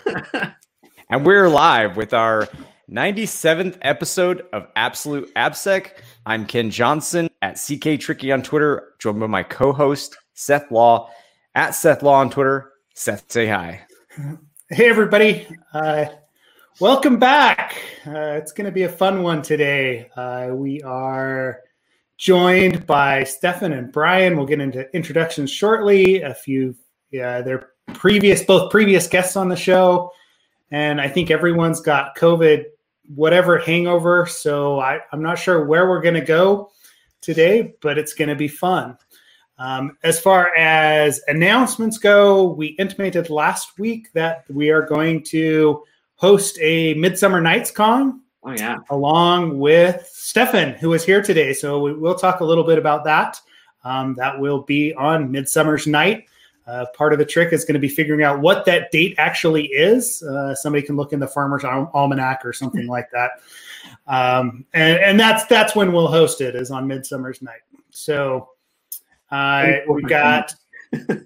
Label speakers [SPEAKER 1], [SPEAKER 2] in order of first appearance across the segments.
[SPEAKER 1] and we're live with our 97th episode of Absolute AppSec. I'm Ken Johnson at CK Tricky on Twitter, joined by my co-host Seth Law at Seth Law on Twitter. Seth, say hi.
[SPEAKER 2] Hey everybody, uh, welcome back. Uh, it's going to be a fun one today. Uh, we are joined by Stefan and Brian. We'll get into introductions shortly. A few, yeah, they're previous, both previous guests on the show, and I think everyone's got COVID, whatever hangover. So I, I'm not sure where we're going to go today, but it's going to be fun. Um, as far as announcements go, we intimated last week that we are going to host a Midsummer Nights Con.
[SPEAKER 3] Oh yeah,
[SPEAKER 2] along with Stefan, who is here today. So we will talk a little bit about that. Um, that will be on Midsummer's Night. Uh, part of the trick is going to be figuring out what that date actually is. Uh, somebody can look in the Farmer's Almanac or something like that, um, and and that's that's when we'll host it is on Midsummer's Night. So uh, we got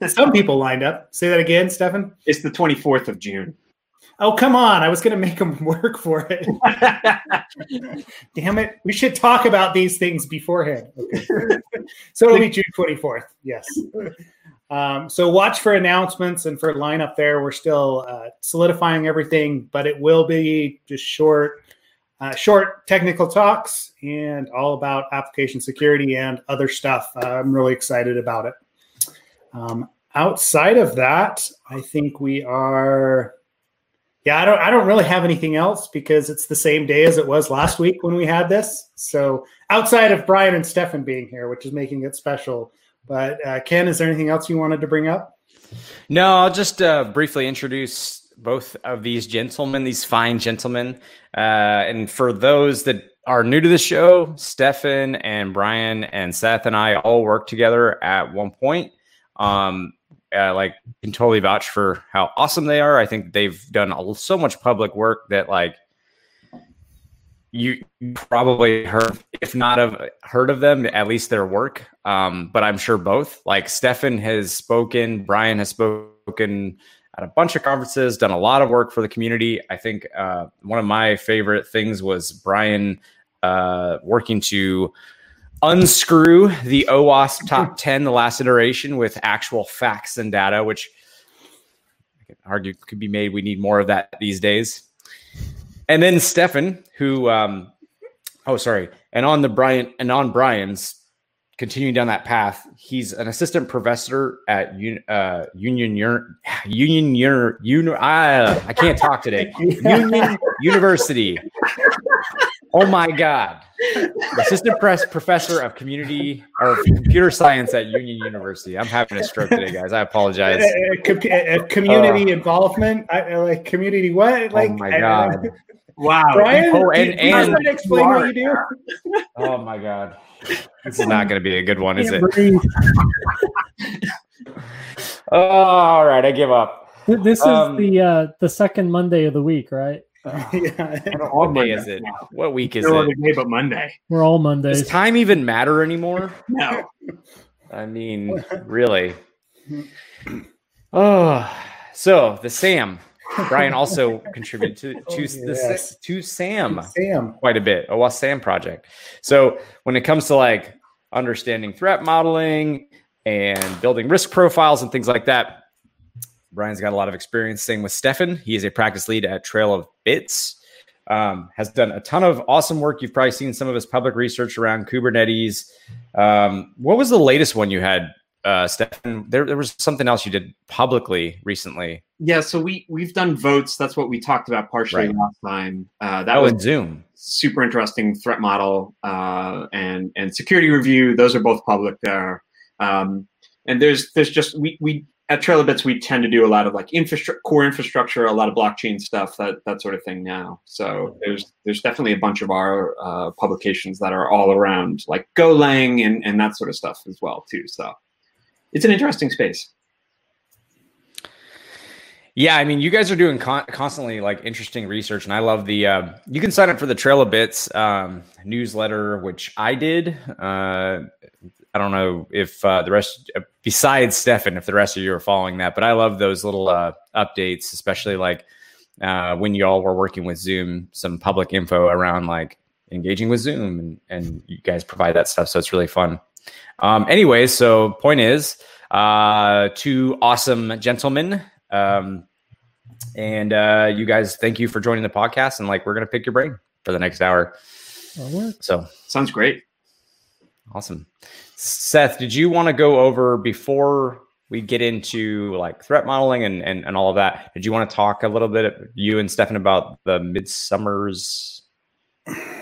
[SPEAKER 2] some people lined up. Say that again, Stefan.
[SPEAKER 3] It's the twenty fourth of June.
[SPEAKER 2] Oh come on! I was going to make them work for it. Damn it! We should talk about these things beforehand. Okay. so it'll be June twenty fourth. Yes. Um, so watch for announcements and for lineup there. We're still uh, solidifying everything, but it will be just short, uh, short technical talks and all about application security and other stuff. Uh, I'm really excited about it. Um, outside of that, I think we are. Yeah, I don't. I don't really have anything else because it's the same day as it was last week when we had this. So outside of Brian and Stefan being here, which is making it special, but uh, Ken, is there anything else you wanted to bring up?
[SPEAKER 1] No, I'll just uh, briefly introduce both of these gentlemen, these fine gentlemen. Uh, and for those that are new to the show, Stefan and Brian and Seth and I all worked together at one point. Um, uh, like can totally vouch for how awesome they are. I think they've done so much public work that like you probably heard, if not have heard of them, at least their work. Um, but I'm sure both. Like Stefan has spoken, Brian has spoken at a bunch of conferences, done a lot of work for the community. I think uh, one of my favorite things was Brian uh, working to unscrew the OWASP top 10, the last iteration, with actual facts and data, which I can argue could be made. We need more of that these days and then Stefan, who, um, oh, sorry, and on the Brian and on Brian's continuing down that path, he's an assistant professor at uh, Union Union Union. Uh, I can't talk today. Union University. Oh my God! Assistant press professor of community or computer science at Union University. I'm having a stroke today, guys. I apologize.
[SPEAKER 2] Uh, uh, community uh, involvement, I, like community what? Like,
[SPEAKER 1] oh my God!
[SPEAKER 2] Wow. Brian, oh, and,
[SPEAKER 1] you, and you explain what you do? Oh my god. This is not going to be a good one, is it? oh, all right, I give up.
[SPEAKER 4] This is um, the uh, the second Monday of the week, right?
[SPEAKER 1] yeah. What day is it? What week is it?
[SPEAKER 3] Day but Monday.
[SPEAKER 4] We're all Mondays.
[SPEAKER 1] Does time even matter anymore?
[SPEAKER 3] No.
[SPEAKER 1] I mean, really. Oh, so the SAMM Brian also contributed to to, oh, yes. to SAMM,
[SPEAKER 2] SAMM
[SPEAKER 1] quite a bit. OWASP SAMM project. So when it comes to like understanding threat modeling and building risk profiles and things like that, Brian's got a lot of experience. Same with Stefan. He is a practice lead at Trail of Bits. Um, has done a ton of awesome work. You've probably seen some of his public research around Kubernetes. Um, what was the latest one you had, uh, Stefan? There, there was something else you did publicly recently.
[SPEAKER 3] Yeah, so we we've done Voatz. That's what we talked about partially right. last time. Uh, that
[SPEAKER 1] oh,
[SPEAKER 3] was
[SPEAKER 1] Zoom.
[SPEAKER 3] Super interesting threat model uh, and and security review. Those are both public there. Um, and there's there's just we we at TrailofBits we tend to do a lot of like infrastructure, core infrastructure, a lot of blockchain stuff, that that sort of thing now. So there's there's definitely a bunch of our uh, publications that are all around like Golang and and that sort of stuff as well too. So it's an interesting space.
[SPEAKER 1] Yeah, I mean, you guys are doing con- constantly like interesting research, and I love the. Uh, you can sign up for the Trail of Bits um, newsletter, which I did. Uh, I don't know if uh, the rest, besides Stefan, if the rest of you are following that, but I love those little uh, updates, especially like uh, when y'all were working with Zoom, some public info around like engaging with Zoom, and, and you guys provide that stuff. So it's really fun. Um, anyway, so point is, uh, two awesome gentlemen. Um, and uh, you guys, thank you for joining the podcast. And like, we're gonna pick your brain for the next hour. So
[SPEAKER 3] sounds great.
[SPEAKER 1] Awesome. Seth, did you want to go over before we get into like threat modeling and, and, and all of that? Did you want to talk a little bit, you and Stefan, about the Midsummer's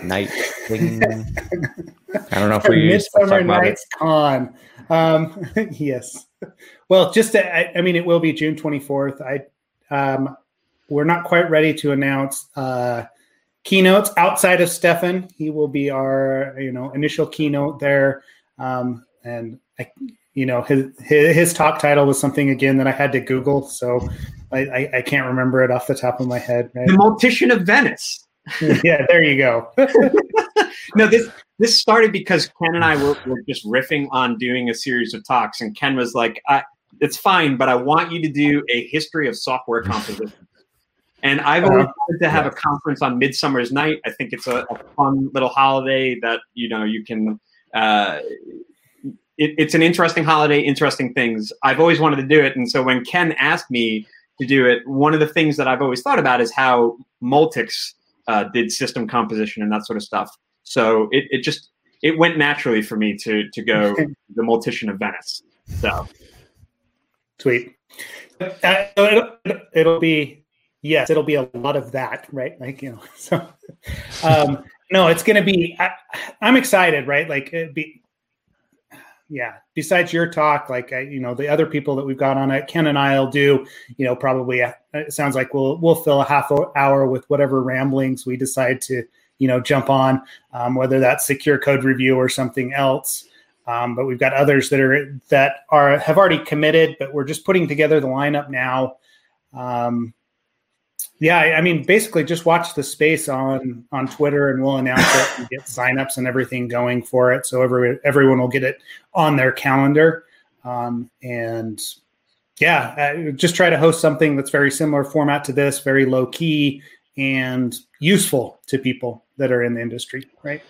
[SPEAKER 1] Night thing? I don't know if we
[SPEAKER 2] Midsummer Night's Con. Um, yes. Well, just to, I, I, mean, it will be June 24th. I um, we're not quite ready to announce uh, keynotes outside of Stefan. He will be our you know initial keynote there, um, and I, you know his, his, his talk title was something again that I had to Google, so I, I, I can't remember it off the top of my head.
[SPEAKER 3] Right? The Mortician of Venice.
[SPEAKER 2] yeah, there you go.
[SPEAKER 3] no, this this started because Ken and I were, were just riffing on doing a series of talks, and Ken was like, "It's fine, but I want you to do a history of software composition." And I've uh-huh. always wanted to have yeah. a conference on Midsummer's Night. I think it's a, a, fun little holiday that you know you can. Uh, it, it's an interesting holiday, interesting things. I've always wanted to do it, and so when Ken asked me to do it, one of the things that I've always thought about is how Multics uh, did system composition and that sort of stuff. So it, it just it went naturally for me to to go the Multician of Venice. So
[SPEAKER 2] sweet. Uh, it'll, it'll be yes, it'll be a lot of that, right? Like you know, so um, no, it's going to be. I, am excited, right? Like be, yeah. Besides your talk, like you know, the other people that we've got on it, Ken and I'll do. You know, probably uh, it sounds like we'll we'll fill a half hour with whatever ramblings we decide to you know jump on, um, whether that's secure code review or something else. Um, but we've got others that are that are have already committed, but we're just putting together the lineup now. Um, yeah, I mean, basically, just watch the space on on Twitter, and we'll announce it and get signups and everything going for it, so every everyone will get it on their calendar. Um, and yeah, uh, just try to host something that's very similar format to this, very low key and useful to people that are in the industry, right?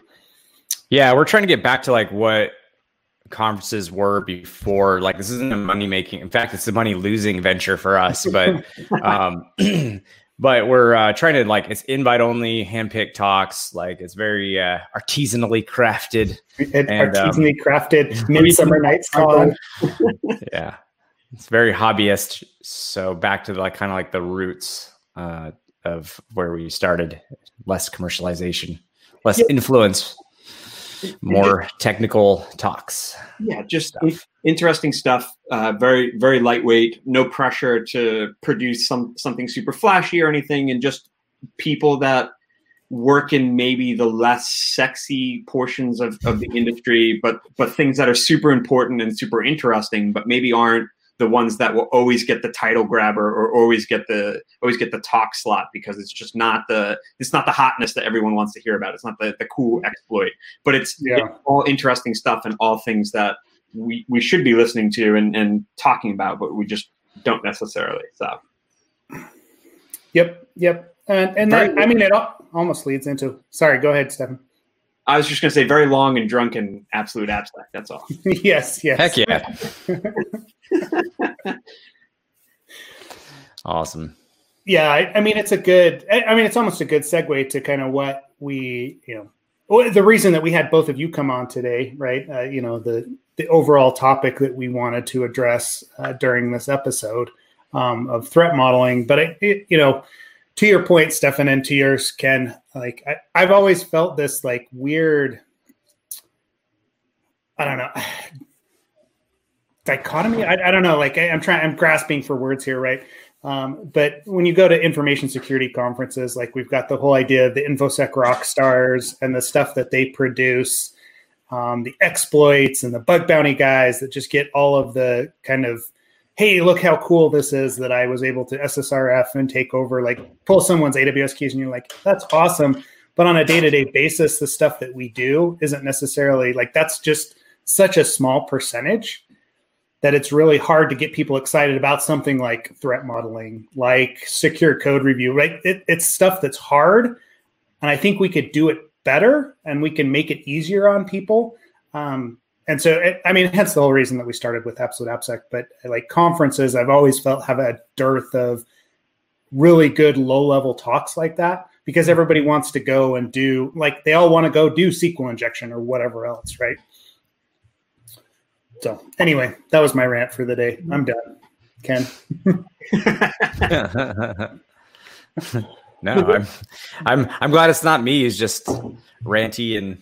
[SPEAKER 1] Yeah, we're trying to get back to like what conferences were before. Like this isn't a money making. In fact, it's a money losing venture for us. But um, but we're uh, trying to like it's invite only handpicked talks like it's very uh, artisanally crafted
[SPEAKER 2] and, artisanally um, crafted midsummer night's
[SPEAKER 1] yeah it's very hobbyist so back to like kind of like the roots uh, of where we started less commercialization less yep. influence more technical talks.
[SPEAKER 3] Yeah, just interesting stuff. Uh, very very lightweight. No pressure to produce some something super flashy or anything, and just people that work in maybe the less sexy portions of, of the industry, but but things that are super important and super interesting, but maybe aren't the ones that will always get the title grabber or always get the always get the talk slot because it's just not the it's not the hotness that everyone wants to hear about. It's not the, the cool exploit, but it's, yeah. it's all interesting stuff and all things that we, we should be listening to and, and talking about, but we just don't necessarily. So,
[SPEAKER 2] yep, yep, and and that, I mean it almost leads into. Sorry, go ahead, Stephen.
[SPEAKER 3] I was just going to say very long and drunken absolute abstract. That's all.
[SPEAKER 2] yes, yes.
[SPEAKER 1] Heck yeah. awesome.
[SPEAKER 2] Yeah, I, I, mean it's a good. I mean it's almost a good segue to kind of what we, you know, the reason that we had both of you come on today, right? Uh, you know, the the overall topic that we wanted to address uh, during this episode um, of threat modeling, but it, it, you know to your point, Stefan, and to yours, Ken, like I, I've always felt this like weird, I don't know, dichotomy. I, I don't know. Like I, am trying, I'm grasping for words here, right? Um, but when you go to information security conferences, like we've got the whole idea of the infosec rock stars and the stuff that they produce, um, the exploits and the bug bounty guys that just get all of the kind of hey, look how cool this is that I was able to SSRF and take over, like pull someone's AWS keys, and you're like, that's awesome. But on a day to day basis, the stuff that we do isn't necessarily like that's just such a small percentage that it's really hard to get people excited about something like threat modeling, like secure code review, right? It, it's stuff that's hard. And I think we could do it better and we can make it easier on people. Um, and so, it, I mean, hence the whole reason that we started with Absolute AppSec. But like conferences, I've always felt have a dearth of really good low level talks like that because everybody wants to go and do like they all want to go do SQL injection or whatever else, right? So anyway, that was my rant for the day. I'm done. Ken.
[SPEAKER 1] no, I'm I'm I'm glad it's not me. It's just ranty and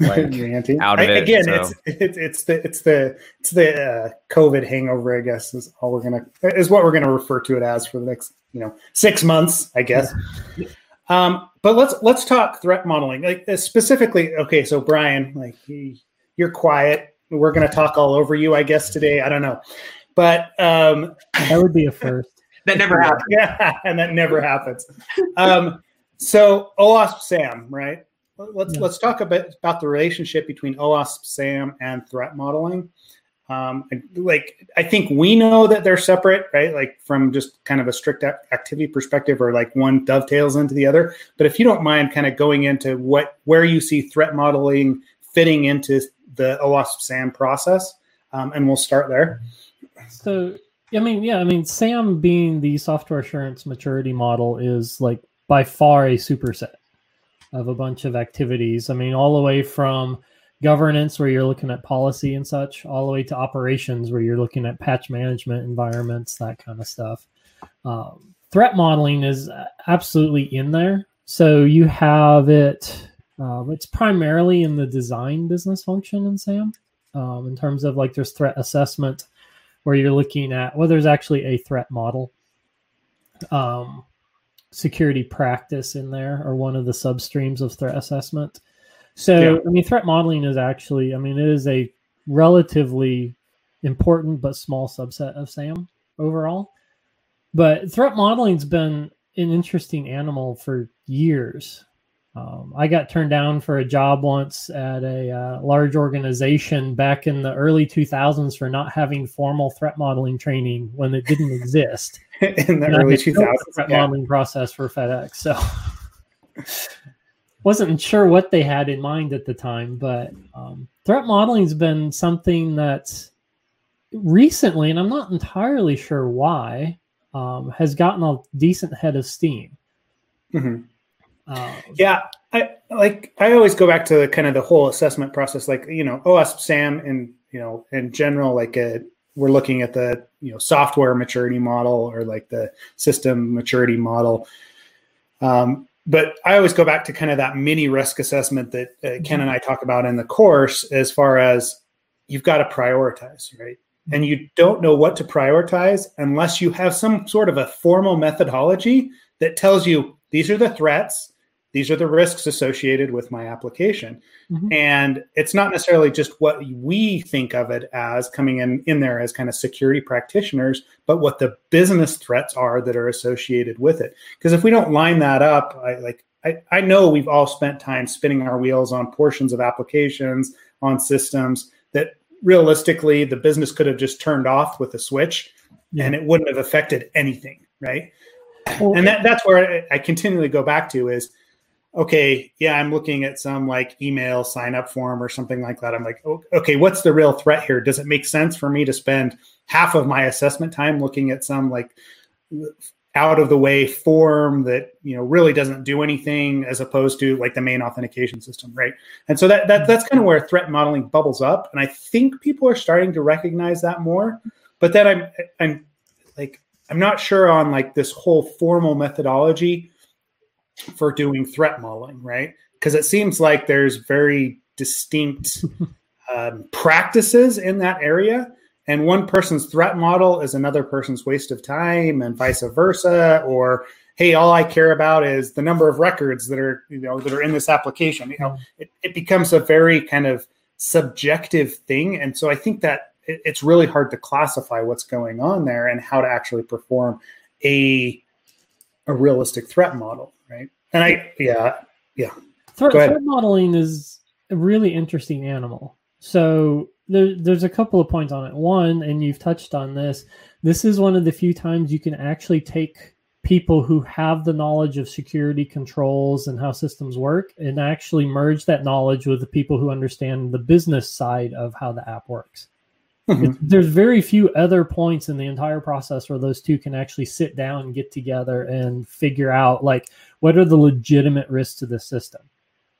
[SPEAKER 1] like ranty. out of I,
[SPEAKER 2] it. Again, so. it's, it's it's the it's the it's the uh, COVID hangover. I guess is all we're gonna is what we're gonna refer to it as for the next you know six months. I guess. Um, but let's let's talk threat modeling, like uh, specifically. Okay, so Brian, like he, you're quiet. We're going to talk all over you, I guess today. I don't know, but um,
[SPEAKER 4] that would be a first.
[SPEAKER 3] that never happens.
[SPEAKER 2] Yeah, and that never happens. Um, so OWASP SAMM, right? Let's yeah. let's talk a bit about the relationship between OWASP SAMM and threat modeling. Um, like I think we know that they're separate, right? Like from just kind of a strict activity perspective, or like one dovetails into the other. But if you don't mind, kind of going into what where you see threat modeling fitting into the OWASP SAMM process, um, and we'll start there.
[SPEAKER 4] So, I mean, yeah, I mean, SAMM being the software assurance maturity model is like by far a superset of a bunch of activities. I mean, all the way from governance where you're looking at policy and such all the way to operations where you're looking at patch management environments that kind of stuff um, threat modeling is absolutely in there so you have it uh, it's primarily in the design business function in SAMM um, in terms of like there's threat assessment where you're looking at well there's actually a threat model um, security practice in there or one of the substreams of threat assessment so, yeah. I mean, threat modeling is actually, I mean, it is a relatively important but small subset of SAMM overall. But threat modeling's been an interesting animal for years. Um, I got turned down for a job once at a uh, large organization back in the early 2000s for not having formal threat modeling training when it didn't exist.
[SPEAKER 2] in the and early 2000s,
[SPEAKER 4] threat yeah. modeling process for FedEx. So wasn't sure what they had in mind at the time, but um, threat modeling has been something that's recently, and I'm not entirely sure why, um, has gotten a decent head of steam.
[SPEAKER 2] Mm-hmm. Um, yeah, I like. I always go back to the kind of the whole assessment process. Like you know, OWASP SAM, and you know, in general, like a, we're looking at the you know software maturity model or like the system maturity model. Um, but I always go back to kind of that mini risk assessment that uh, Ken and I talk about in the course as far as you've got to prioritize, right? And you don't know what to prioritize unless you have some sort of a formal methodology that tells you these are the threats, these are the risks associated with my application. Mm-hmm. And it's not necessarily just what we think of it as coming in in there as kind of security practitioners, but what the business threats are that are associated with it. Because if we don't line that up, I like I, I know we've all spent time spinning our wheels on portions of applications, on systems that realistically the business could have just turned off with a switch yeah. and it wouldn't have affected anything, right? Well, and that, that's where I continually go back to is okay, yeah, I'm looking at some like email sign up form or something like that. I'm like, okay, what's the real threat here? Does it make sense for me to spend half of my assessment time looking at some like out of the way form that you know really doesn't do anything as opposed to like the main authentication system right and so that, that that's kind of where threat modeling bubbles up and i think people are starting to recognize that more but then i'm i'm like i'm not sure on like this whole formal methodology for doing threat modeling, right? Because it seems like there's very distinct um, practices in that area. And one person's threat model is another person's waste of time, and vice versa. Or, hey, all I care about is the number of records that are, you know, that are in this application. You know, it, it becomes a very kind of subjective thing. And so I think that it, it's really hard to classify what's going on there and how to actually perform a a realistic threat model, right? And I, yeah, yeah.
[SPEAKER 4] Threat, threat modeling is a really interesting animal. So there, there's a couple of points on it. One, and you've touched on this. This is one of the few times you can actually take people who have the knowledge of security controls and how systems work and actually merge that knowledge with the people who understand the business side of how the app works. Mm-hmm. There's very few other points in the entire process where those two can actually sit down and get together and figure out like what are the legitimate risks to the system.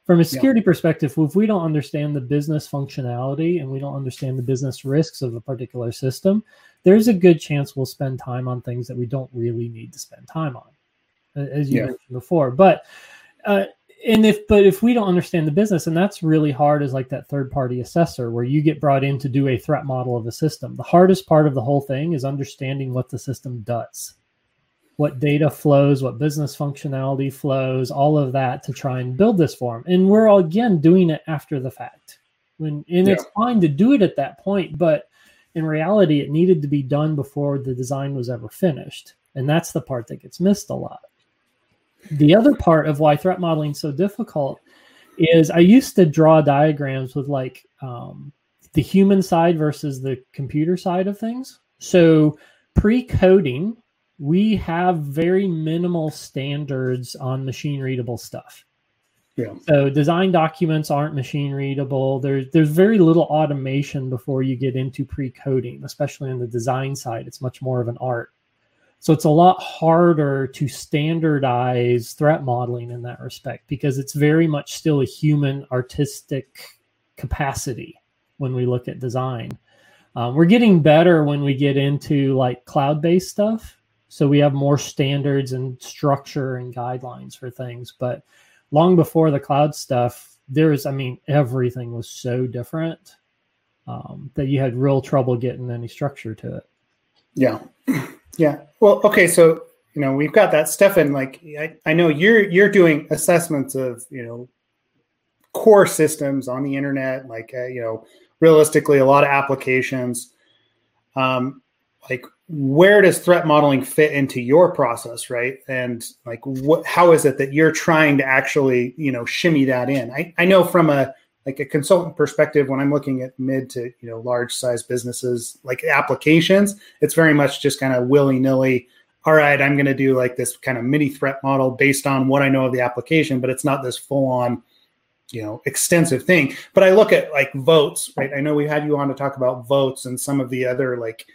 [SPEAKER 4] From a security yeah. perspective, if we don't understand the business functionality and we don't understand the business risks of a particular system, there's a good chance we'll spend time on things that we don't really need to spend time on, as you yeah. mentioned before. But uh, and if but if we don't understand the business, and that's really hard as like that third party assessor where you get brought in to do a threat model of a system. The hardest part of the whole thing is understanding what the system does. What data flows, what business functionality flows, all of that to try and build this form. And we're all, again doing it after the fact. When and yeah. it's fine to do it at that point, but in reality, it needed to be done before the design was ever finished. And that's the part that gets missed a lot. The other part of why threat modeling is so difficult is I used to draw diagrams with like um, the human side versus the computer side of things. So pre coding, we have very minimal standards on machine readable stuff. Yeah. So design documents aren't machine readable. There's there's very little automation before you get into pre-coding, especially on the design side. It's much more of an art. So it's a lot harder to standardize threat modeling in that respect because it's very much still a human artistic capacity when we look at design. Um, we're getting better when we get into like cloud-based stuff. So we have more standards and structure and guidelines for things, but long before the cloud stuff, there's, I mean, everything was so different um, that you had real trouble getting any structure to it.
[SPEAKER 2] Yeah. Yeah. Well, okay. So, you know, we've got that. Stefan, like, I, I know you're, you're doing assessments of, you know, core systems on the internet, like, uh, you know, realistically, a lot of applications. Um, like where does threat modeling fit into your process right and like what how is it that you're trying to actually you know shimmy that in i, I know from a like a consultant perspective when i'm looking at mid to you know large size businesses like applications it's very much just kind of willy-nilly all right i'm going to do like this kind of mini threat model based on what i know of the application but it's not this full on you know extensive thing. But i look at like Voatz right? I know we had you on to talk about Voatz and some of the other like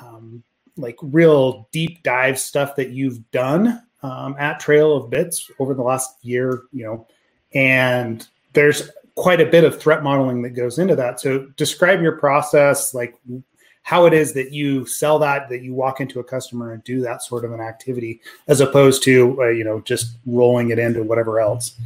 [SPEAKER 2] um, like real deep dive stuff that you've done um, at Trail of Bits over the last year, you know, and there's quite a bit of threat modeling that goes into that. So describe your process, like how it is that you sell that, that you walk into a customer and do that sort of an activity, as opposed to uh, you know just rolling it into whatever else.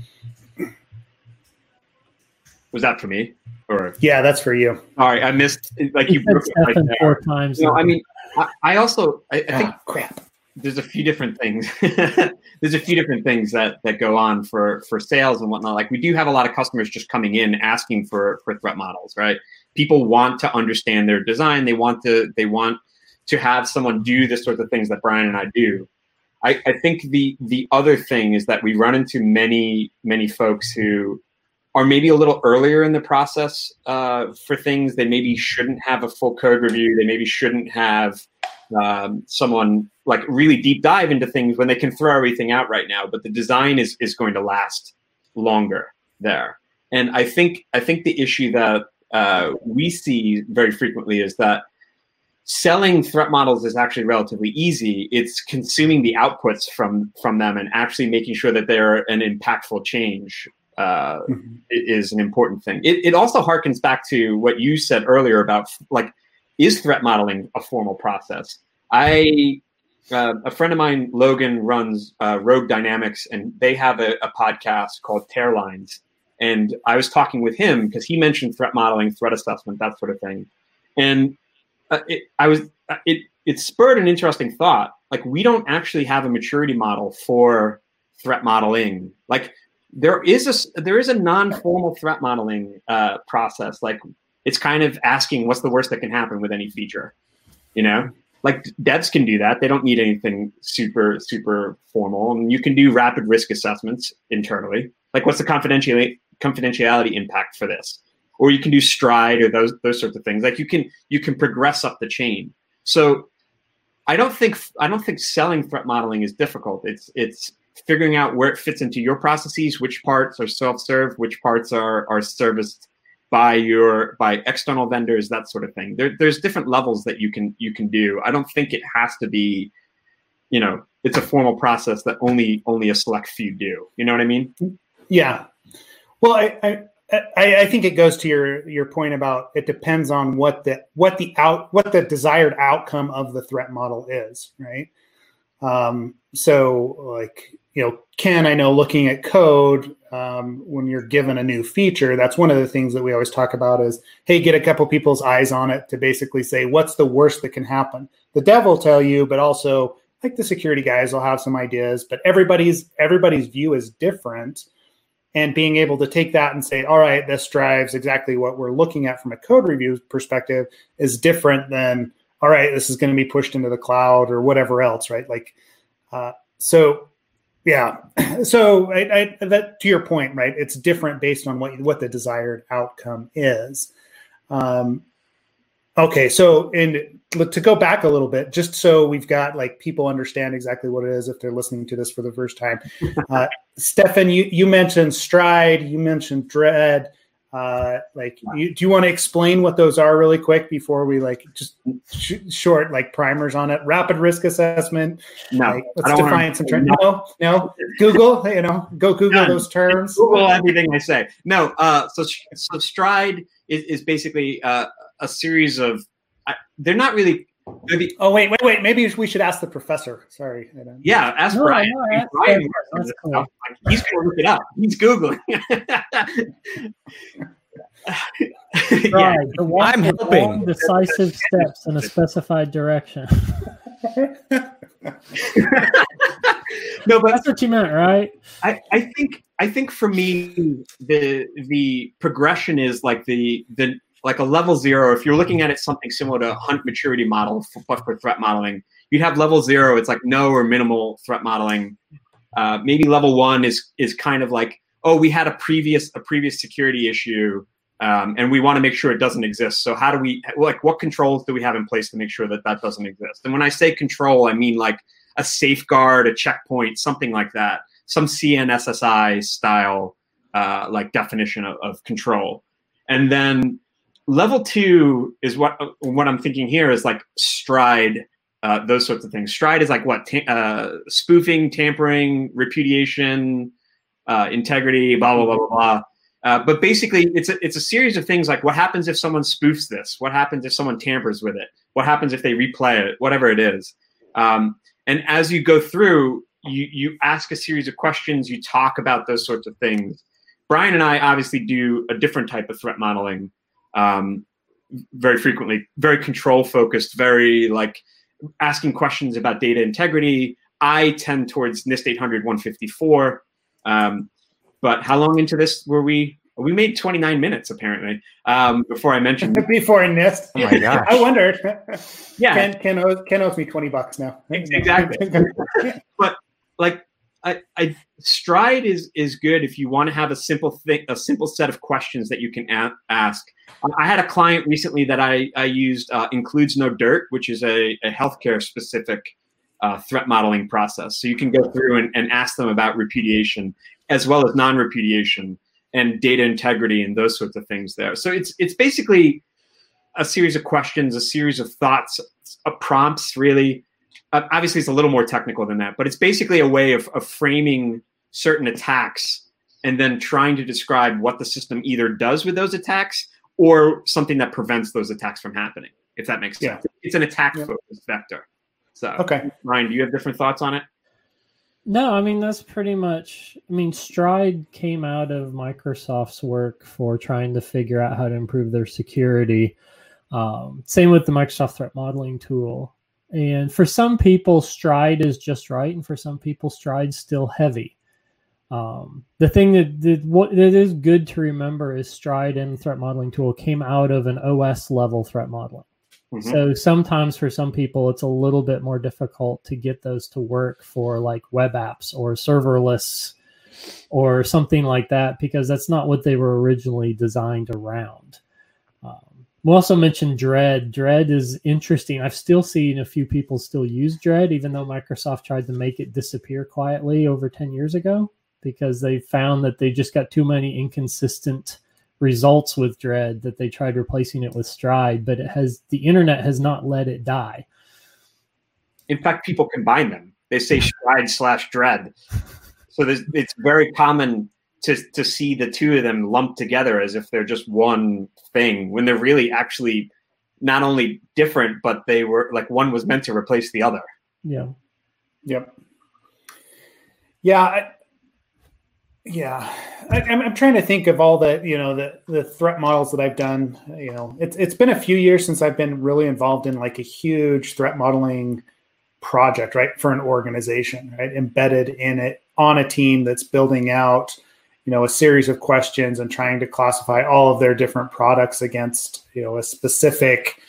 [SPEAKER 3] Was that for me? Or
[SPEAKER 2] yeah, that's for you.
[SPEAKER 3] All right, I missed like you broke
[SPEAKER 4] right four times.
[SPEAKER 3] You know, I mean, I, I also I, I think
[SPEAKER 2] oh, crap.
[SPEAKER 3] There's a few different things. there's a few different things that that go on for for sales and whatnot. Like we do have a lot of customers just coming in asking for for threat models, right? People want to understand their design. They want to they want to have someone do the sorts of things that Brian and I do. I, I think the the other thing is that we run into many many folks who are maybe a little earlier in the process uh, for things. They maybe shouldn't have a full code review. They maybe shouldn't have um, someone like really deep dive into things when they can throw everything out right now. But the design is is going to last longer there. And I think I think the issue that uh, we see very frequently is that selling threat models is actually relatively easy. It's consuming the outputs from from them and actually making sure that they're an impactful change uh, mm-hmm. is an important thing. It, it also harkens back to what you said earlier about like, is threat modeling a formal process? I uh, a friend of mine, Logan, runs uh, Rogue Dynamics, and they have a, a podcast called Tear Lines. And I was talking with him because he mentioned threat modeling, threat assessment, that sort of thing. And uh, it, I was uh, it it spurred an interesting thought. Like we don't actually have a maturity model for threat modeling. Like there is a there is a non-formal threat modeling uh, process. Like it's kind of asking what's the worst that can happen with any feature. You know, like devs can do that. They don't need anything super super formal. And you can do rapid risk assessments internally. Like what's the confidentiality confidentiality impact for this? or you can do stride or those those sorts of things like you can you can progress up the chain so i don't think i don't think selling threat modeling is difficult it's it's figuring out where it fits into your processes which parts are self-serve which parts are are serviced by your by external vendors that sort of thing. There, there's different levels that you can you can do. I don't think it has to be you know it's a formal process that only only a select few do. You know what i mean?
[SPEAKER 2] Yeah. Well i i I, I think it goes to your your point about it depends on what the what the out what the desired outcome of the threat model is, right? Um, so, like you know, Ken, I know looking at code um, when you're given a new feature, that's one of the things that we always talk about is, hey, get a couple people's eyes on it to basically say what's the worst that can happen. The dev will tell you, but also like the security guys will have some ideas, but everybody's everybody's view is different and being able to take that and say, all right, this drives exactly what we're looking at from a code review perspective is different than, all right, this is going to be pushed into the cloud or whatever else, right? Like, uh, so yeah, so I, I, that to your point, right? It's different based on what what the desired outcome is. Um, okay, so and to go back a little bit, just so we've got like people understand exactly what it is if they're listening to this for the first time. Uh, Stefan, you, you mentioned Stride, you mentioned Dread. Uh, like, you, do you want to explain what those are really quick before we like just sh- short like primers on it? Rapid risk assessment.
[SPEAKER 3] No,
[SPEAKER 2] like, let's define some terms. No, no. Google, you know, go Google those terms.
[SPEAKER 3] Google everything I say. No. Uh, so so Stride is, is basically uh, a series of they're not really.
[SPEAKER 2] Maybe, oh wait, wait, wait! Maybe we should ask the professor. Sorry.
[SPEAKER 3] Yeah, ask no, Brian. No, Brian cool. He's going to look it up. He's googling.
[SPEAKER 4] right, yeah. I'm helping. Decisive steps in a specified direction.
[SPEAKER 3] no, but
[SPEAKER 4] that's what you meant, right?
[SPEAKER 3] I, I think I think for me the the progression is like the the like a level zero, if you're looking at it something similar to hunt maturity model for, for threat modeling, you'd have level zero. It's like no or minimal threat modeling. Uh, maybe level one is is kind of like oh we had a previous a previous security issue um, and we want to make sure it doesn't exist. So how do we like what controls do we have in place to make sure that that doesn't exist? And when I say control, I mean like a safeguard, a checkpoint, something like that, some CNSSI style uh, like definition of, of control. And then level two is what what I'm thinking here is like stride, uh, those sorts of things. Stride is like what ta- uh, spoofing, tampering, repudiation, uh, integrity, blah blah blah blah blah. Uh, but basically, it's a, it's a series of things like what happens if someone spoofs this? What happens if someone tampers with it? What happens if they replay it? Whatever it is. Um, and as you go through, you you ask a series of questions. You talk about those sorts of things. Brian and I obviously do a different type of threat modeling um, very frequently, very control focused, very like asking questions about data integrity. I tend towards NIST 800 154. Um, but how long into this were we? We made 29 minutes apparently um, before I mentioned
[SPEAKER 2] before NIST.
[SPEAKER 1] Oh my gosh!
[SPEAKER 2] I wondered.
[SPEAKER 3] Yeah,
[SPEAKER 2] Ken, Ken, owes, Ken owes me 20 bucks now.
[SPEAKER 3] Exactly. but like I, I, stride is is good if you want to have a simple thing, a simple set of questions that you can a- ask. I had a client recently that I I used uh, includes no dirt, which is a, a healthcare specific uh, threat modeling process. So you can go through and, and ask them about repudiation as well as non repudiation and data integrity and those sorts of things there. So it's it's basically a series of questions, a series of thoughts, a prompts really uh, obviously it's a little more technical than that, but it's basically a way of, of framing certain attacks and then trying to describe what the system either does with those attacks or something that prevents those attacks from happening. If that makes sense, yeah. it's an attack focused vector. So,
[SPEAKER 2] okay,
[SPEAKER 3] Ryan, do you have different thoughts on it?
[SPEAKER 4] No, I mean that's pretty much. I mean, Stride came out of Microsoft's work for trying to figure out how to improve their security. Um, same with the Microsoft Threat Modeling tool. And for some people, stride is just right, and for some people, stride's still heavy. Um, the thing that, that what that is good to remember is stride and threat modeling tool came out of an OS level threat modeling. Mm-hmm. So sometimes for some people, it's a little bit more difficult to get those to work for like web apps or serverless or something like that because that's not what they were originally designed around. Um, we also mentioned Dread. Dread is interesting. I've still seen a few people still use Dread, even though Microsoft tried to make it disappear quietly over 10 years ago because they found that they just got too many inconsistent results with Dread that they tried replacing it with Stride, but it has the internet has not let it die.
[SPEAKER 3] In fact, people combine them. They say Stride slash Dread. So it's very common to to see the two of them lumped together as if they're just one thing when they're really actually not only different, but they were like one was meant to replace the other.
[SPEAKER 4] Yeah.
[SPEAKER 2] Yep. Yeah. I, yeah, I, am I'm trying to think of all the you know the the threat models that I've done. You know, it's it's been a few years since I've been really involved in like a huge threat modeling project, right, for an organization, right, embedded in it on a team that's building out you know a series of questions and trying to classify all of their different products against you know a specific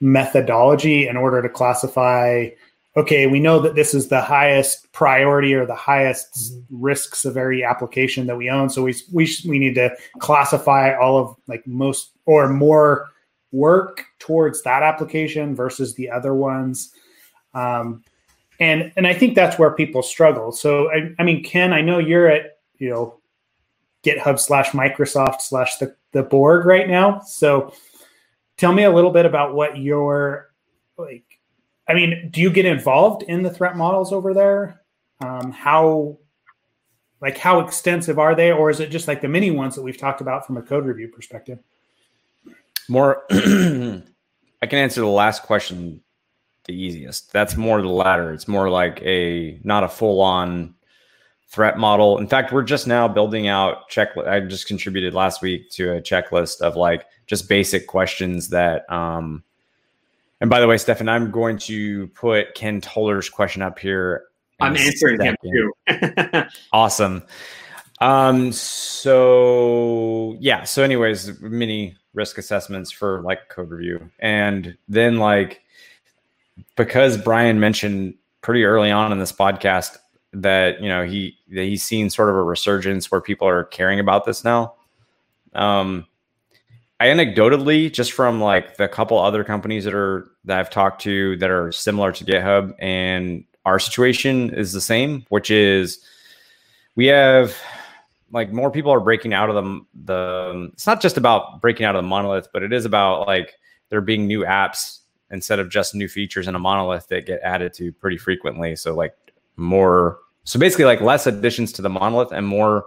[SPEAKER 2] methodology in order to classify okay we know that this is the highest priority or the highest risk severity application that we own. So we we, we need to classify all of like most or more work towards that application versus the other ones. Um, and and i think that's where people struggle. So I, I mean ken i know you're at you know GitHub slash Microsoft slash the, the Borg right now. So tell me a little bit about what your like I mean, do you get involved in the threat models over there? Um, how like how extensive are they, or is it just like the mini ones that we've talked about from a code review perspective?
[SPEAKER 1] More I can answer the last question the easiest. That's more the latter. It's more like a not a full on threat model. In fact, we're just now building out checklist. I just contributed last week to a checklist of like just basic questions that. Um, and by the way, Stefan, I'm going to put Ken Toller's question up here.
[SPEAKER 3] I'm answering him too.
[SPEAKER 1] awesome. Um, so yeah. So, anyways, mini risk assessments for like code review, and then like because Brian mentioned pretty early on in this podcast that you know he that he's seen sort of a resurgence where people are caring about this now. Um, I anecdotally, just from like the couple other companies that are that I've talked to that are similar to GitHub, and our situation is the same, which is we have like more people are breaking out of the the. It's not just about breaking out of the monolith, but it is about like there being new apps instead of just new features in a monolith that get added to pretty frequently. So like more so basically like less additions to the monolith and more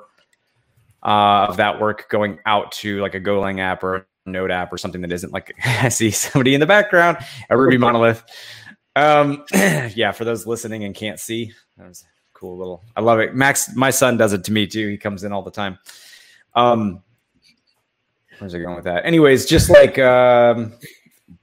[SPEAKER 1] uh, of that work going out to like a golang app or a node app or something that isn't like i see somebody in the background a ruby monolith. Um yeah for those listening and can't see that was cool little i love it. Max my son does it to me too. He comes in all the time. Um where's it going with that? Anyways just like um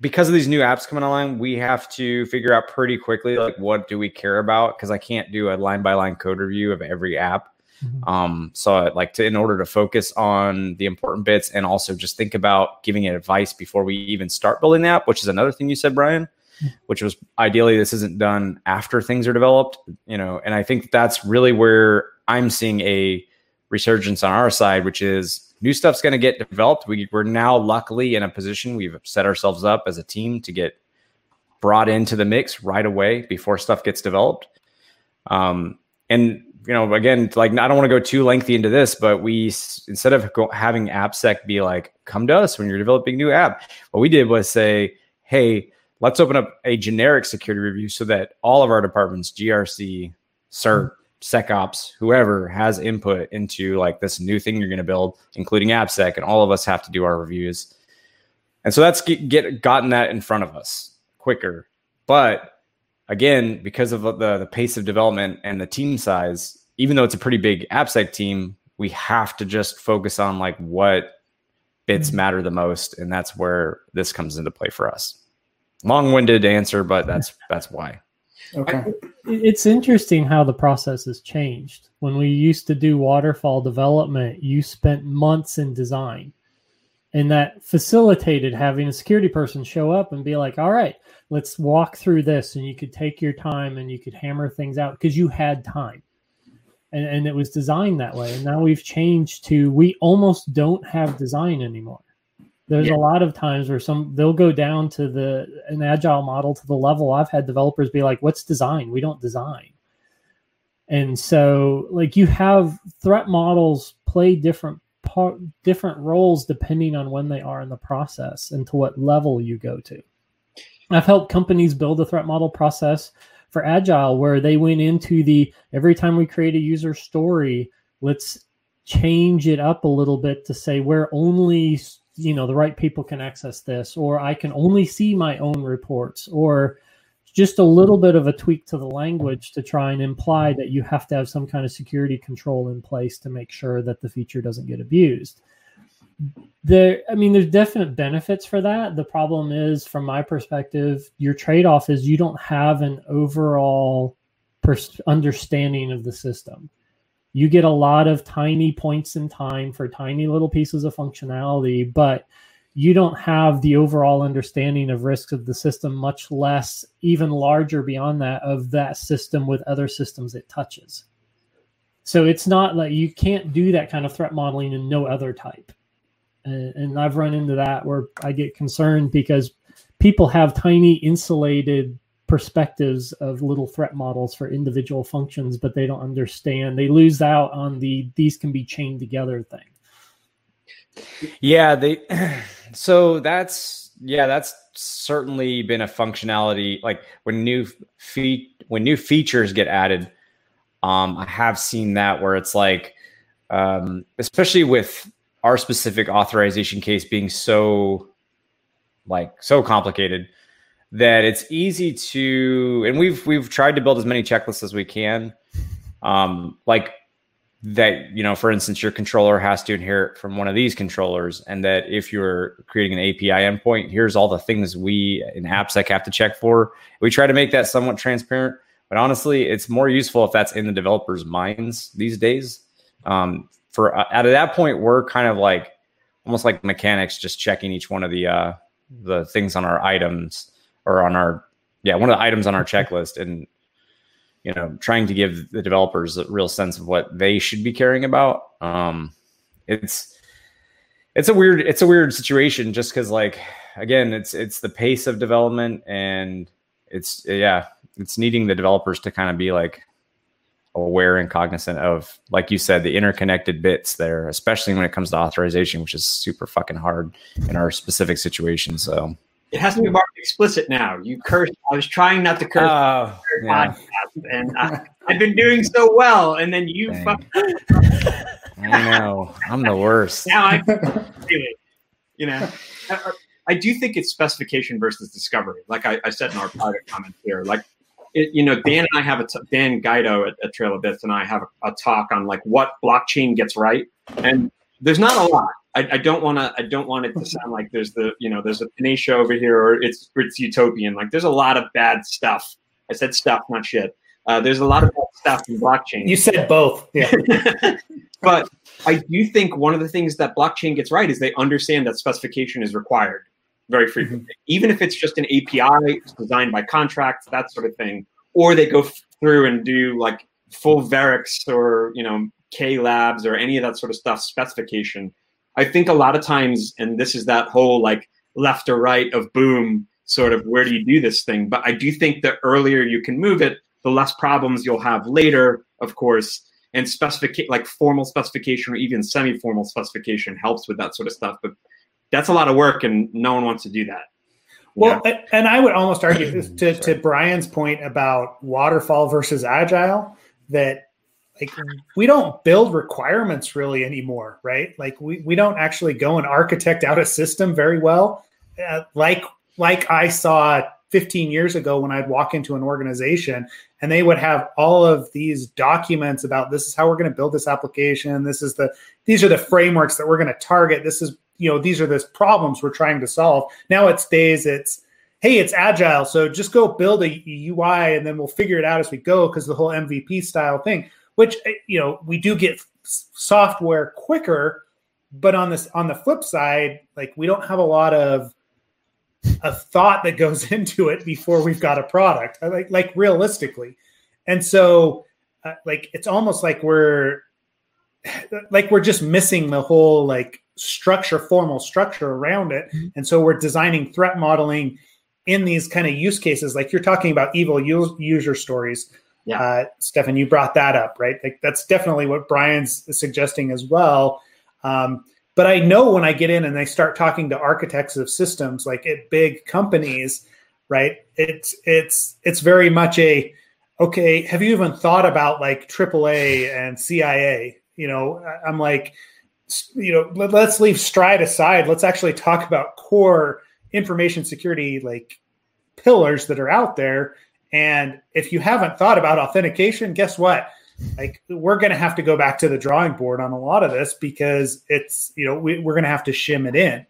[SPEAKER 1] because of these new apps coming online, we have to figure out pretty quickly like what do we care about? Because I can't do a line by line code review of every app. Mm-hmm. Um, so like to in order to focus on the important bits and also just think about giving it advice before we even start building the app, which is another thing you said, Brian, mm-hmm. which was ideally this isn't done after things are developed, you know, and I think that's really where I'm seeing a resurgence on our side, which is new stuff's going to get developed. We, we're now luckily in a position we've set ourselves up as a team to get brought into the mix right away before stuff gets developed. Um, and you know, again, like I don't want to go too lengthy into this, but we instead of go, having AppSec be like, "Come to us when you're developing new app," what we did was say, "Hey, let's open up a generic security review so that all of our departments, GRC, CERT, SecOps, whoever has input into like this new thing you're going to build, including AppSec, and all of us have to do our reviews. And so that's get, get gotten that in front of us quicker. But again, because of the, the pace of development and the team size, even though it's a pretty big AppSec team, we have to just focus on like what bits mm-hmm. matter the most, and that's where this comes into play for us. Long-winded answer, but that's that's why.
[SPEAKER 4] Okay. It's interesting how the process has changed. When we used to do waterfall development, you spent months in design. And that facilitated having a security person show up and be like, all right, let's walk through this. And you could take your time and you could hammer things out because you had time. and, and it was designed that way. And now we've changed to we almost don't have design anymore. There's yeah. a lot of times where some they'll go down to the an agile model to the level I've had developers be like, "What's design? We don't design." And so, like you have threat models play different different roles depending on when they are in the process and to what level you go to. I've helped companies build a threat model process for agile where they went into the every time we create a user story let's change it up a little bit to say where only you know the right people can access this or i can only see my own reports or just a little bit of a tweak to the language to try and imply that you have to have some kind of security control in place to make sure that the feature doesn't get abused. There i mean there's definite benefits for that. The problem is from my perspective your trade-off is you don't have an overall pers- understanding of the system. You get a lot of tiny points in time for tiny little pieces of functionality but you don't have the overall understanding of risks of the system much less even larger beyond that of that system with other systems it touches so it's not like you can't do that kind of threat modeling in no other type and, and I've run into that where I get concerned because people have tiny insulated perspectives of little threat models for individual functions, but they don't understand. They lose out on the these can be chained together thing.
[SPEAKER 1] Yeah, they so that's yeah, that's certainly been a functionality like when new feet when new features get added. Um, I have seen that where it's like, um, especially with our specific authorization case being so like so complicated that it's easy to and we've we've tried to build as many checklists as we can um like that you know for instance your controller has to inherit from one of these controllers and that if you're creating an api endpoint here's all the things we in appsec have to check for. We try to make that somewhat transparent but honestly it's more useful if that's in the developers minds these days. Um, for uh, at that point we're kind of like almost like mechanics just checking each one of the uh the things on our items or on our yeah one of the items on our checklist and you know trying to give the developers a real sense of what they should be caring about um it's it's a weird it's a weird situation just because like again it's it's the pace of development and it's yeah it's needing the developers to kind of be like aware and cognizant of, like you said, the interconnected bits there, especially when it comes to authorization, which is super fucking hard in our specific situation. So
[SPEAKER 3] it has to be more explicit now. You cursed. I was trying not to curse.
[SPEAKER 1] Oh, yeah.
[SPEAKER 3] And I, have been doing so well, and then you fuck.
[SPEAKER 1] I know. I'm the worst.
[SPEAKER 3] now I really, you know. I, I do think it's specification versus discovery. Like I, I said in our private comment here, like it, you know, Dan and I have a t- Dan Guido at, at Trail of Bits and I have a, a, talk on like what blockchain gets right, and there's not a lot. I, I don't want to. I don't want it to sound like there's the you know there's a Panacea over here or it's it's utopian. Like there's a lot of bad stuff. I said stuff, not shit. Uh, there's a lot of bad stuff in blockchain.
[SPEAKER 2] You said both. Yeah.
[SPEAKER 3] but I do think one of the things that blockchain gets right is they understand that specification is required very mm-hmm. frequently, mm-hmm. even if it's just an API designed by contracts, that sort of thing, or they go through and do like full Verix or you know K Labs or any of that sort of stuff specification. I think a lot of times, and this is that whole like left or right of boom sort of where do you do this thing? But I do think the earlier you can move it, the less problems you'll have later, of course. And specific like formal specification or even semi-formal specification helps with that sort of stuff. But that's a lot of work, and no one wants to do that.
[SPEAKER 2] Well, and I would almost argue to, to Brian's point about waterfall versus agile that like we don't build requirements really anymore, right? Like we, we don't actually go and architect out a system very well. Uh, like like I saw 15 years ago when I'd walk into an organization and they would have all of these documents about this is how we're going to build this application. This is the these are the frameworks that we're going to target. This is you know these are the problems we're trying to solve now it's days it's hey it's agile so just go build a ui and then we'll figure it out as we go because the whole mvp style thing which eh, you know we do get software quicker but on this on the flip side like we don't have a lot of a thought that goes into it before we've got a product like like realistically and so uh, like it's almost like we're like we're just missing the whole like structure, formal structure around it, mm-hmm. and so we're designing threat modeling in these kind of use cases. Like you're talking about evil user stories. Yeah, uh, Stefan, you brought that up, right? Like that's definitely what Brian's suggesting as well. Um, but I know when I get in and I start talking to architects of systems, like at big companies, right? It's it's it's very much a okay. Have you even thought about like AAA and CIA? You know, I'm like, you know, let, let's leave Stride aside. Let's actually talk about core information security like pillars that are out there. And if you haven't thought about authentication, guess what? Like we're going to have to go back to the drawing board on a lot of this because it's you know we, are going to have to shim it in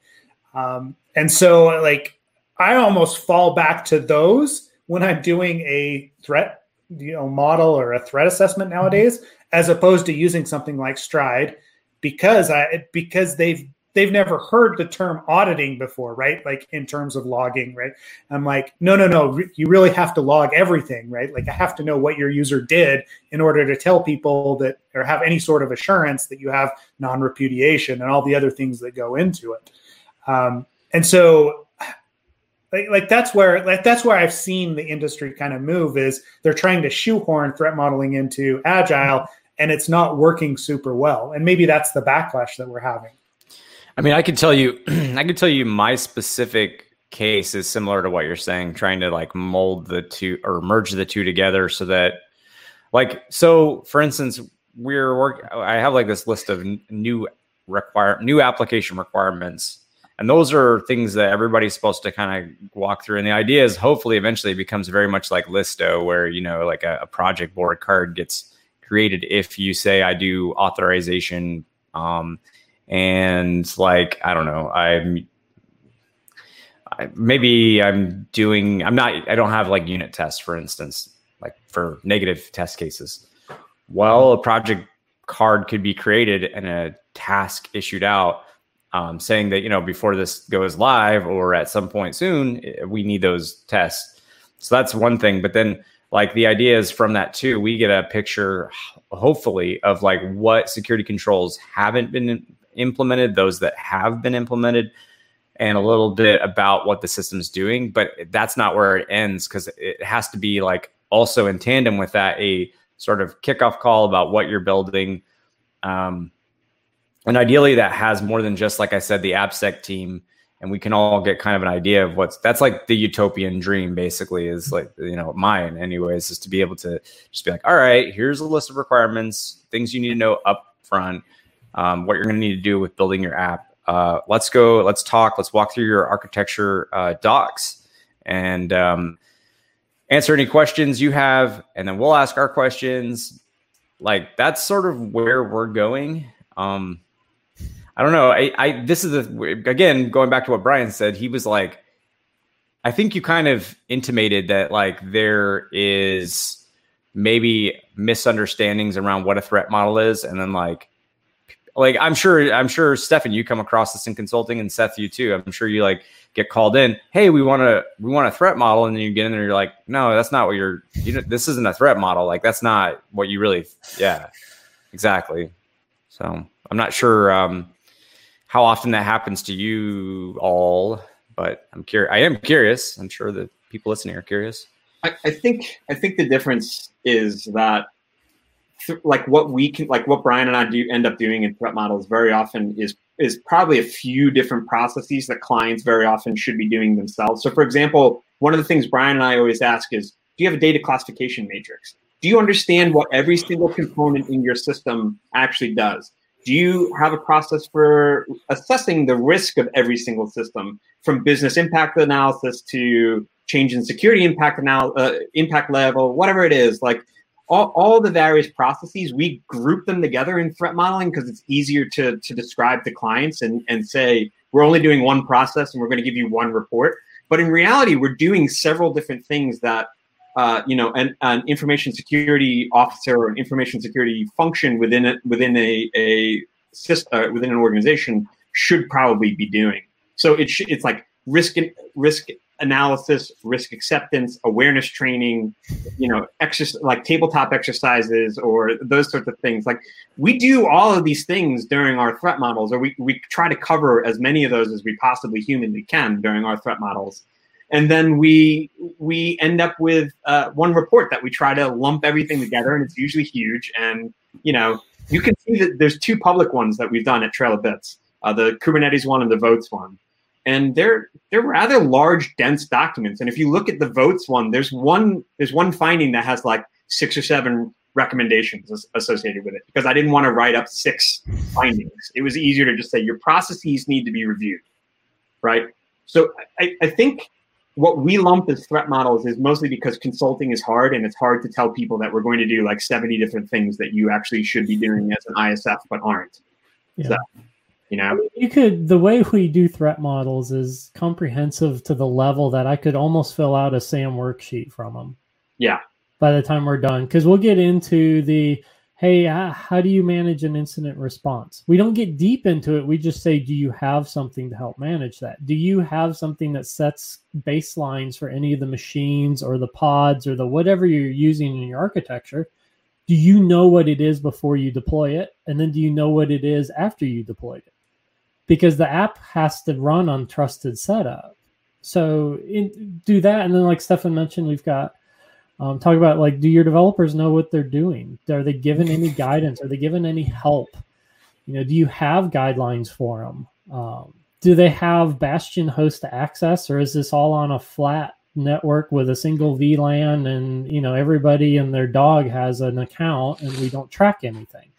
[SPEAKER 2] um, and so like i almost fall back to those when i'm doing a threat you know model or a threat assessment nowadays mm-hmm. as opposed to using something like stride because i because they've they've never heard the term auditing before, right? Like in terms of logging, right? I'm like, no, no, no, you really have to log everything, right? Like I have to know what your user did in order to tell people that or have any sort of assurance that you have non repudiation and all the other things that go into it. Um, and so, like, like that's where like that's where I've seen the industry kind of move is they're trying to shoehorn threat modeling into agile and it's not working super well. And maybe that's the backlash that we're having.
[SPEAKER 1] I mean, I can tell you, I can tell you my specific case is similar to what you're saying, trying to like mold the two or merge the two together so that, like, so for instance, we're work. I have like this list of new require new application requirements, and those are things that everybody's supposed to kind of walk through. And the idea is, hopefully, eventually, it becomes very much like Listo, where you know, like a, a project board card gets created if you say I do authorization um, and like I don't know, I'm I, maybe I'm doing I'm not I don't have like unit tests for instance, like for negative test cases. Well, a project card could be created and a task issued out um, saying that you know before this goes live or at some point soon eh, we need those tests. So that's one thing, but then like the idea is from that too we get a picture hopefully of like what security controls haven't been implemented, those that have been implemented, and a little bit about what the system's doing. But that's not where it ends because it has to be like also in tandem with that a sort of kickoff call about what you're building. Um, and ideally, that has more than just like I said, the AppSec team, and we can all get kind of an idea of what's that's like the utopian dream. Basically, is like you know mine, anyways, is to be able to just be like, all right, here's a list of requirements, things you need to know up front um, what you're going to need to do with building your app. Uh, let's go. Let's talk. Let's walk through your architecture uh, docs and um, answer any questions you have, and then we'll ask our questions. Like that's sort of where we're going. Um, I don't know. I, I this is again going back to what Brian said. He was like, I think you kind of intimated that like there is maybe misunderstandings around what a threat model is, and then like like I'm sure I'm sure Stefan, you come across this in consulting, and Seth, you too. I'm sure you like get called in. Hey, we want to we want a threat model, and then you get in there, you're like, no, that's not what you're. You know, this isn't a threat model. Like that's not what you really. Yeah, exactly. So I'm not sure um, how often that happens to you all, but I'm curious. I am curious. I'm sure that people listening are curious.
[SPEAKER 3] I, I think I think the difference is that like what we can like what Brian and I do end up doing in threat models very often is is probably a few different processes that clients very often should be doing themselves. So for example, one of the things Brian and I always ask is, do you have a data classification matrix? Do you understand what every single component in your system actually does? Do you have a process for assessing the risk of every single system from business impact analysis to change in security impact anal- uh, impact level, whatever it is? Like all, all the various processes, we group them together in threat modeling because it's easier to, to describe to clients and, and say, we're only doing one process and we're going to give you one report. But in reality, we're doing several different things that, uh, you know, an, an information security officer or an information security function within it, within a, a system, uh, within an organization should probably be doing. So it sh- it's like risk risk analysis, risk acceptance, awareness training, you know, like tabletop exercises or those sorts of things. Like we do all of these things during our threat models, or we, we try to cover as many of those as we possibly humanly can during our threat models. And then we we end up with uh, one report that we try to lump everything together, and it's usually huge. And you know, you can see that there's two public ones that we've done at Trail of Bits, uh, the Kubernetes one and the Voatz one and they're they're rather large, dense documents. And if you look at the Voatz one, there's one there's one finding that has like six or seven recommendations associated with it because I didn't want to write up six findings. It was easier to just say your processes need to be reviewed, right? So I, I think what we lump as threat models is mostly because consulting is hard and it's hard to tell people that we're going to do like 70 different things that you actually should be doing as an ISF but aren't. Yeah. So you know?
[SPEAKER 4] You could the way we do threat models is comprehensive to the level that i could almost fill out a SAMM worksheet from them
[SPEAKER 3] yeah.
[SPEAKER 4] By the time we're done because we'll get into the hey how do you manage an incident response? We don't get deep into it. We just say do you have something to help manage that? Do you have something that sets baselines for any of the machines or the pods or the whatever you're using in your architecture? Do you know what it is before you deploy it? And then do you know what it is after you deployed it because the app has to run on trusted setup. So in, do that, and then like Stefan mentioned, we've got um, talk about like, do your developers know what they're doing? Are they given any guidance? Are they given any help? You know, do you have guidelines for them? Um, do they have Bastion host access, or is this all on a flat network with a single VLAN, and you know everybody and their dog has an account, and we don't track anything?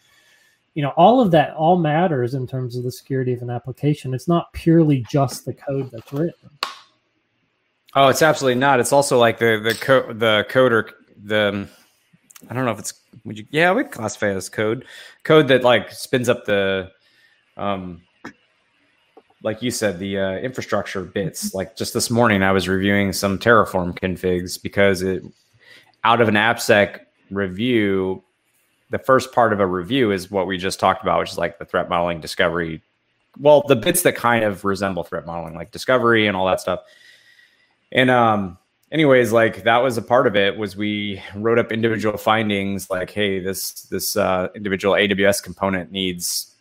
[SPEAKER 4] You know all of that all matters in terms of the security of an application. It's not purely just the code that's written.
[SPEAKER 1] Oh it's absolutely not. It's also like the the code the coder the i don't know if it's would you yeah we classify it as code. Code that like spins up the um like you said the uh, infrastructure bits. Like just this morning i was reviewing some terraform configs because it out of an appsec review the first part of a review is what we just talked about, which is like the threat modeling discovery. Well, the bits that kind of resemble threat modeling, like discovery and all that stuff. And um, anyways, like that was a part of it. Was we wrote up individual findings, like, hey, this this uh, individual AWS component needs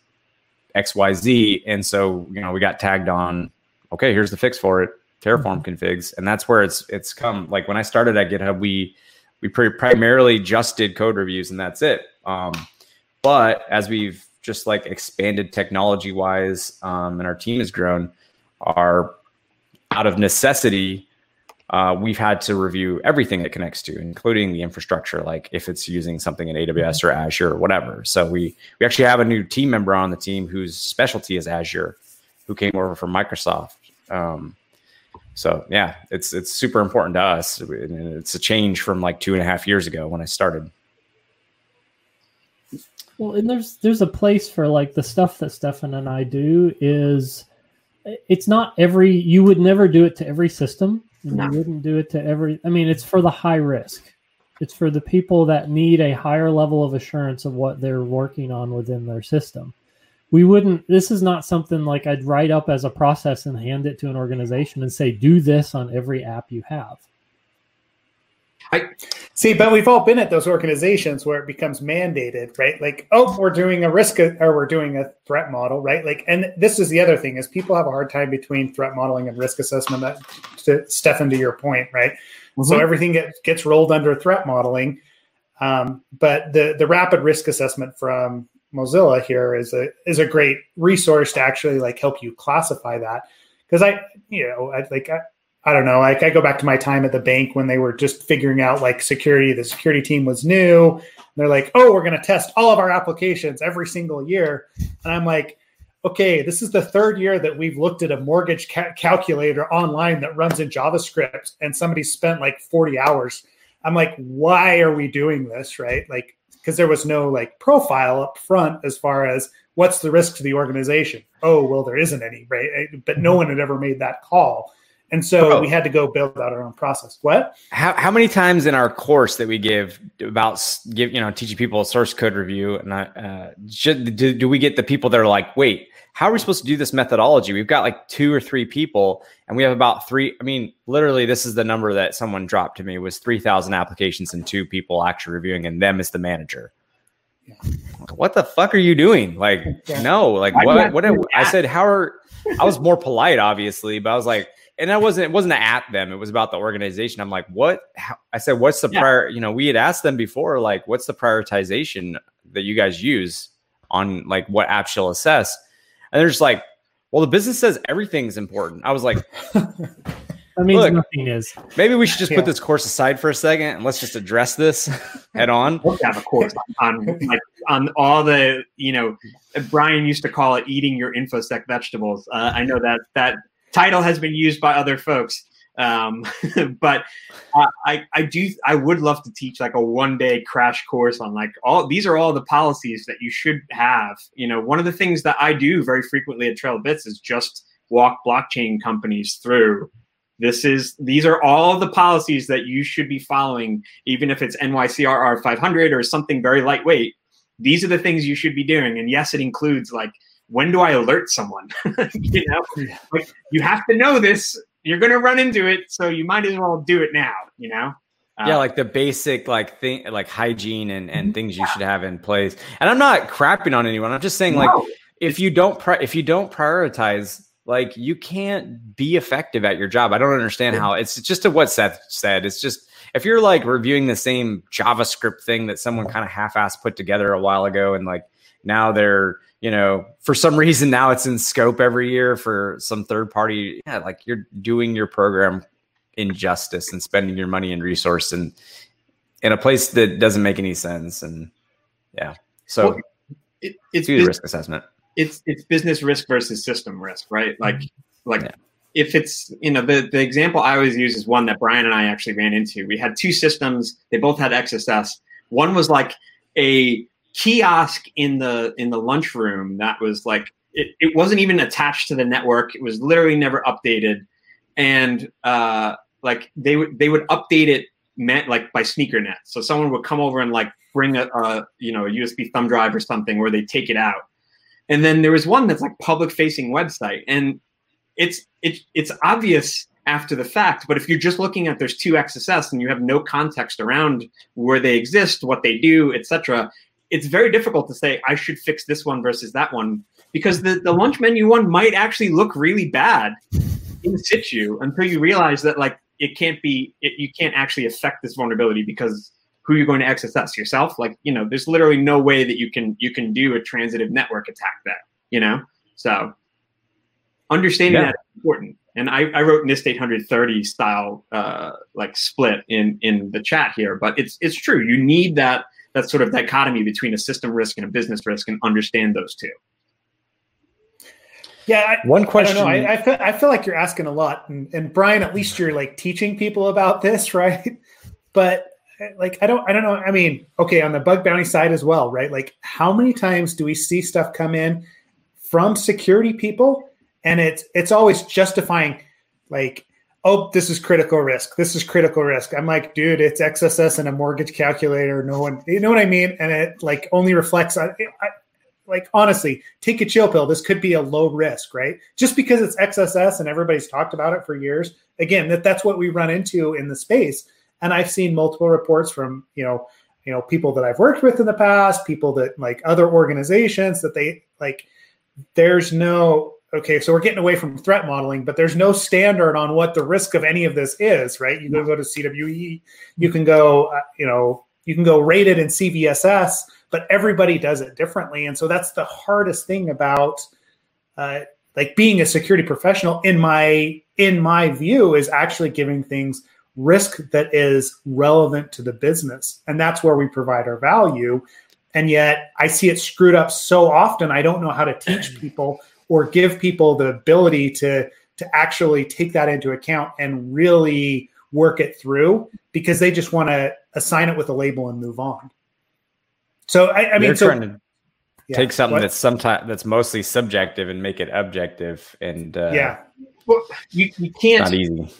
[SPEAKER 1] X, Y, Z, and so you know we got tagged on. Okay, here's the fix for it. Terraform mm-hmm. configs, and that's where it's it's come. Like when I started at GitHub, we we primarily just did code reviews, and that's it um, but as we've just like expanded technology wise um, and our team has grown, our out of necessity, uh, we've had to review everything it connects to, including the infrastructure, like if it's using something in AWS or Azure or whatever. So we we actually have a new team member on the team whose specialty is Azure, who came over from Microsoft. Um, so yeah, it's it's super important to us. It's a change from like two and a half years ago when I started.
[SPEAKER 4] Well, and there's there's a place for like the stuff that Stefan and I do is it's not every you would never do it to every system. No. You wouldn't do it to every I mean it's for the high risk. It's for the people that need a higher level of assurance of what they're working on within their system. We wouldn't this is not something like I'd write up as a process and hand it to an organization and say do this on every app you have.
[SPEAKER 2] I see, but we've all been at those organizations where it becomes mandated, right? Like, oh, we're doing a risk or we're doing a threat model, right? Like, and this is the other thing is people have a hard time between threat modeling and risk assessment. That, to Stefan, to your point, right? Mm-hmm. So everything gets gets rolled under threat modeling, um, but the the rapid risk assessment from Mozilla here is a is a great resource to actually like help you classify that because I you know I like I, I don't know. Like I go back to my time at the bank when they were just figuring out like security. The security team was new. They're like, "Oh, we're going to test all of our applications every single year," and I'm like, "Okay, this is the third year that we've looked at a mortgage ca- calculator online that runs in JavaScript, and somebody spent like 40 hours." I'm like, "Why are we doing this?" Right? Like, because there was no like profile up front as far as what's the risk to the organization. Oh, well, there isn't any, right? But no one had ever made that call And so we had to go build out our own process. What?
[SPEAKER 1] How, how many times in our course that we give about give you know teaching people a source code review and uh, should, do, do we get the people that are like, wait, how are we supposed to do this methodology? We've got like two or three people, and we have about three. I mean, literally, this is the number that someone dropped to me was three thousand applications and two people actually reviewing, and them as the manager. Yeah. What the fuck are you doing? Like, yeah. no, like what? What? I said, how are? I was more polite, obviously, but I was like and I wasn't it wasn't at them. It was about the organization. I'm like, what? How? I said, what's the yeah. prior? You know, we had asked them before, like, what's the prioritization that you guys use on like what apps you'll assess? And they're just like, well, the business says everything's important. I was like,
[SPEAKER 4] that means Look, nothing is.
[SPEAKER 1] Maybe we should just yeah. put this course aside for a second and let's just address this head on.
[SPEAKER 3] We'll have a course on like, on all the you know. Brian used to call it eating your infosec vegetables. Uh, I know that that title has been used by other folks. Um, but uh, I, I do, I would love to teach like a one day crash course on like all, these are all the policies that you should have. You know, one of the things that I do very frequently at Trail Bits is just walk blockchain companies through this is these are all the policies that you should be following even if it's nycrr 500 or something very lightweight these are the things you should be doing and yes it includes like when do I alert someone? you know, like you have to know this. You're going to run into it, so you might as well do it now. You know.
[SPEAKER 1] Uh, yeah, like the basic like thing, like hygiene and and things you should have in place. And I'm not crapping on anyone. I'm just saying, like, if you don't pri- if you don't prioritize, like, you can't be effective at your job. I don't understand how. It's just to what Seth said. It's just if you're like reviewing the same JavaScript thing that someone kind of half-ass put together a while ago, and like now they're you know, for some reason now it's in scope every year for some third party. Yeah, like you're doing your program injustice and spending your money and resource and in a place that doesn't make any sense. And yeah, so well, it, it's do risk assessment.
[SPEAKER 3] It's it's business risk versus system risk, right? Mm-hmm. Like like. Yeah. If it's you know the the example I always use is one that Brian and I actually ran into. We had two systems; they both had XSS. One was like a kiosk in the in the lunchroom that was like it, it wasn't even attached to the network. It was literally never updated, and uh, like they would they would update it meant like by sneakernet. So someone would come over and like bring a, a you know a USB thumb drive or something where they take it out, and then there was one that's like public facing website, and it's it's it's obvious after the fact. But if you're just looking at there's two XSS and you have no context around where they exist, what they do, etc., it's very difficult to say I should fix this one versus that one because the, the lunch menu one might actually look really bad in situ until you realize that like it can't be it, you can't actually affect this vulnerability because who are you're going to XSS yourself? Like you know there's literally no way that you can you can do a transitive network attack that you know? So understanding yeah. that is important. And I, I wrote NIST 830 style uh, like split in in the chat here but it's it's true. You need that that sort of dichotomy between a system risk and a business risk and understand those two.
[SPEAKER 2] Yeah, I, one question. I, I, I, feel, I feel like you're asking a lot, and, and Brian, at least you're like teaching people about this, right? But like, I don't, I don't know. I mean, okay, on the bug bounty side as well, right? Like, how many times do we see stuff come in from security people, and it's it's always justifying, like, oh, this is critical risk. This is critical risk. I'm like, dude, it's XSS and a mortgage calculator. No one, you know what I mean? And it like only reflects on, I, like, honestly, take a chill pill. This could be a low risk, right? Just because it's XSS and everybody's talked about it for years. Again, that that's what we run into in the space. And I've seen multiple reports from, you know, you know, people that I've worked with in the past, people that like other organizations that they like, there's no okay, so we're getting away from threat modeling, but there's no standard on what the risk of any of this is, right? You can go to CWE, you can go, uh, you know, you can go rate it in CVSS, but everybody does it differently, and so that's the hardest thing about uh, like being a security professional. In my in my view, is actually giving things risk that is relevant to the business, and that's where we provide our value. And yet, I see it screwed up so often. I don't know how to teach people or give people the ability to to actually take that into account and really work it through because they just want to assign it with a label and move on. So I, I mean, so,
[SPEAKER 1] trying to yeah, take something what? that's sometimes that's mostly subjective and make it objective. And uh,
[SPEAKER 2] yeah,
[SPEAKER 3] well, you, you can't.
[SPEAKER 1] Not easy.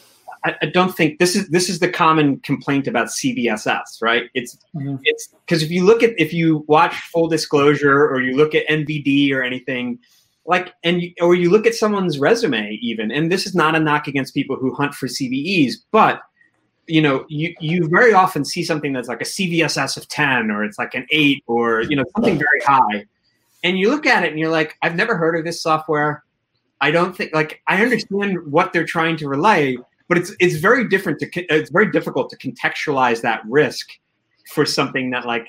[SPEAKER 3] I, I don't think this is this is the common complaint about CVSS, right? It's
[SPEAKER 2] Mhm.
[SPEAKER 3] it's because if you look at if you watch Full Disclosure or you look at NVD or anything, like and you, or you look at someone's resume even, and this is not a knock against people who hunt for CVEs, but you know you you very often see something that's like a CVSS of ten or it's like an eight or you know something very high, and you look at it and you're like, I've never heard of this software. I don't think like I understand what they're trying to relay, but it's it's very different to it's very difficult to contextualize that risk for something that like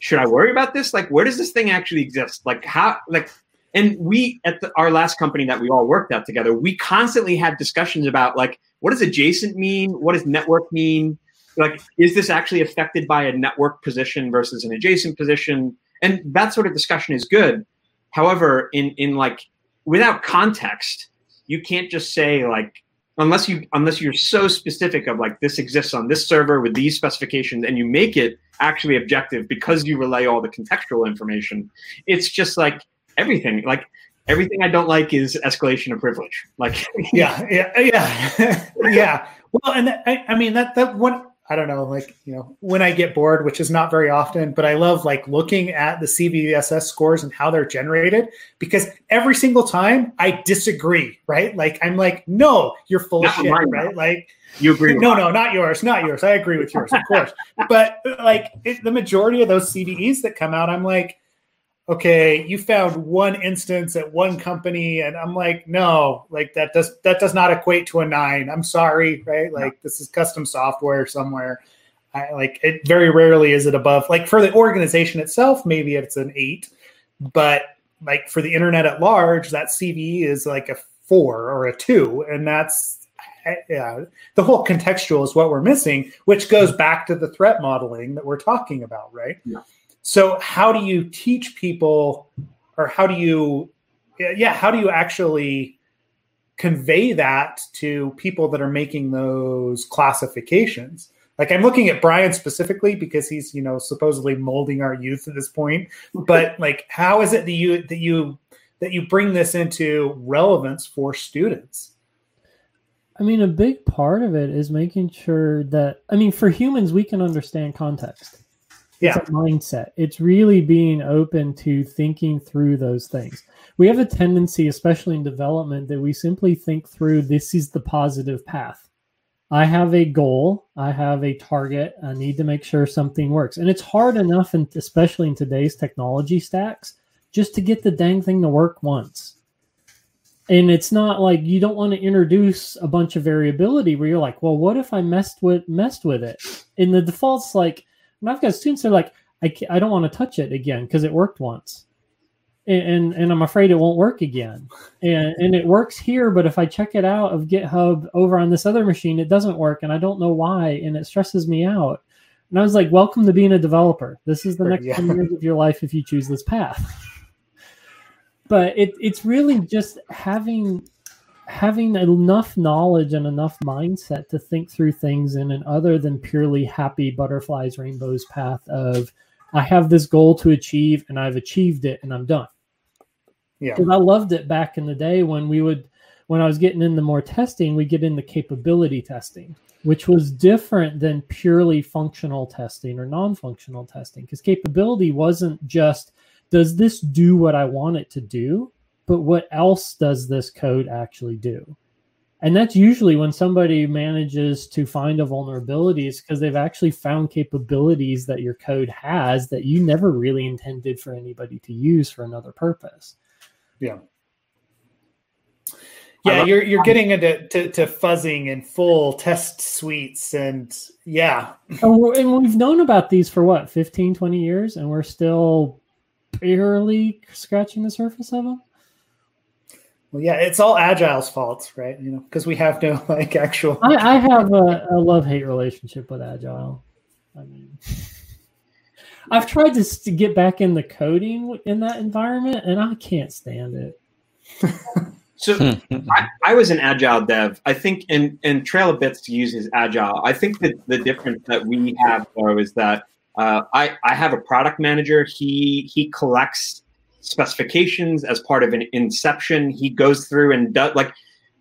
[SPEAKER 3] should I worry about this? Like where does this thing actually exist? Like how like and we at the, our last company that we all worked at together, we constantly had discussions about like what does adjacent mean? What does network mean? Like is this actually affected by a network position versus an adjacent position? And that sort of discussion is good. However, in in like without context, you can't just say like unless you unless you're so specific of like this exists on this server with these specifications and you make it actually objective because you relay all the contextual information it's just like everything like everything i don't like is escalation of privilege like
[SPEAKER 2] yeah, yeah, yeah, yeah. Well, and I, I mean that that one. I don't know, like you know, when I get bored, which is not very often, but I love like looking at the CVSS scores and how they're generated because every single time I disagree, right? Like I'm like, no, you're full of shit,
[SPEAKER 3] mine,
[SPEAKER 2] right? Like
[SPEAKER 3] you agree with
[SPEAKER 2] no, no, not yours, not yours. I agree with yours, of course. But like it, the majority of those CVEs that come out, I'm like, okay, you found one instance at one company, and I'm like, no, like that does that does not equate to a nine. I'm sorry, right? Like this is custom software somewhere. I like it. Very rarely is it above. Like for the organization itself, maybe it's an eight, but like for the internet at large, that CVE is like a four or a two, and that's yeah, the whole contextual is what we're missing, which goes back to the threat modeling that we're talking about, right?
[SPEAKER 3] Yeah.
[SPEAKER 2] So, how do you teach people, or how do you, yeah, how do you actually convey that to people that are making those classifications? Like, I'm looking at Brian specifically because he's, you know, supposedly molding our youth at this point. But like, how is it that you that you that you bring this into relevance for students?
[SPEAKER 4] I mean, a big part of it is making sure that, I mean, for humans, we can understand context.
[SPEAKER 2] Yeah.
[SPEAKER 4] It's a mindset. It's really being open to thinking through those things. We have a tendency, especially in development, that we simply think through this is the positive path. I have a goal, I have a target, I need to make sure something works. And it's hard enough, and especially in today's technology stacks, just to get the dang thing to work once and it's not like you don't want to introduce a bunch of variability where you're like, well, what if I messed with messed with it? And the default's like, when I've got students, that are like, I I don't want to touch it again because it worked once, and, and and I'm afraid it won't work again. And and it works here, but if I check it out of GitHub over on this other machine, it doesn't work, and I don't know why, and it stresses me out. And I was like, welcome to being a developer. This is the next
[SPEAKER 2] Yeah.
[SPEAKER 4] 10 years of your life if you choose this path. but it, it's really just having having enough knowledge and enough mindset to think through things in an other than purely happy butterflies rainbows path of i have this goal to achieve and i've achieved it and i'm done.
[SPEAKER 2] Yeah.
[SPEAKER 4] because i loved it back in the day when we would when i was getting into more testing we get into capability testing which was different than purely functional testing or non-functional testing. Because capability wasn't just does this do what i want it to do but what else does this code actually do and that's usually when somebody manages to find a vulnerability is because they've actually found capabilities that your code has that you never really intended for anybody to use for another purpose
[SPEAKER 2] Yeah. Yeah,
[SPEAKER 3] love-
[SPEAKER 2] you're you're getting into to, to fuzzing and full test suites and yeah.
[SPEAKER 4] and, and we've known about these for what 15 20 years and we're still barely scratching the surface of them
[SPEAKER 2] Well, yeah, it's all Agile's fault, right? You know, because we have no like actual.
[SPEAKER 4] i, I have a, a love-hate relationship with agile i mean i've tried to, to get back in the coding in that environment and i can't stand it
[SPEAKER 3] So I, I was an agile dev. I think, and and Trail of Bits uses agile. I think that the difference that we have though is that uh, I I have a product manager. He he collects specifications as part of an inception. He goes through and does like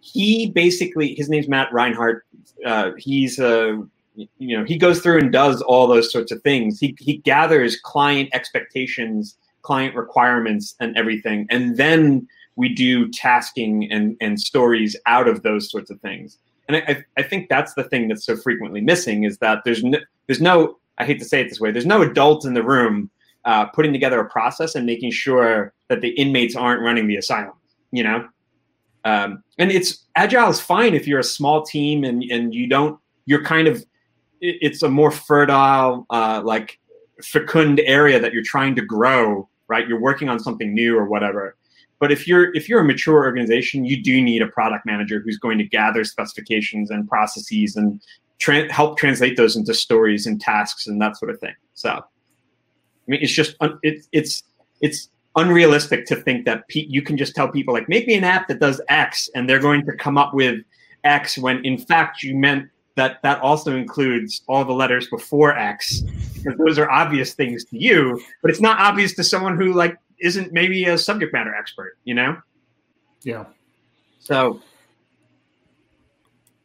[SPEAKER 3] he basically his name's Matt Reinhardt. Uh, he's a you know he goes through and does all those sorts of things. He he gathers client expectations, client requirements, and everything, and then we do tasking and and stories out of those sorts of things. And I I think that's the thing that's so frequently missing is that there's no there's no I hate to say it this way there's no adult in the room uh, putting together a process and making sure that the inmates aren't running the asylum. You know, um, and it's agile is fine if you're a small team and and you don't you're kind of it's a more fertile uh, like fecund area that you're trying to grow right? You're working on something new or whatever. But if you're if you're a mature organization you do need a product manager who's going to gather specifications and processes and tra- help translate those into stories and tasks and that sort of thing. So i mean it's just it's it's it's unrealistic to think that pe- you can just tell people like make me an app that does x and they're going to come up with x when in fact you meant that that also includes all the letters before x because those are obvious things to you but it's not obvious to someone who like isn't maybe a subject matter expert you know?
[SPEAKER 2] Yeah.
[SPEAKER 3] So.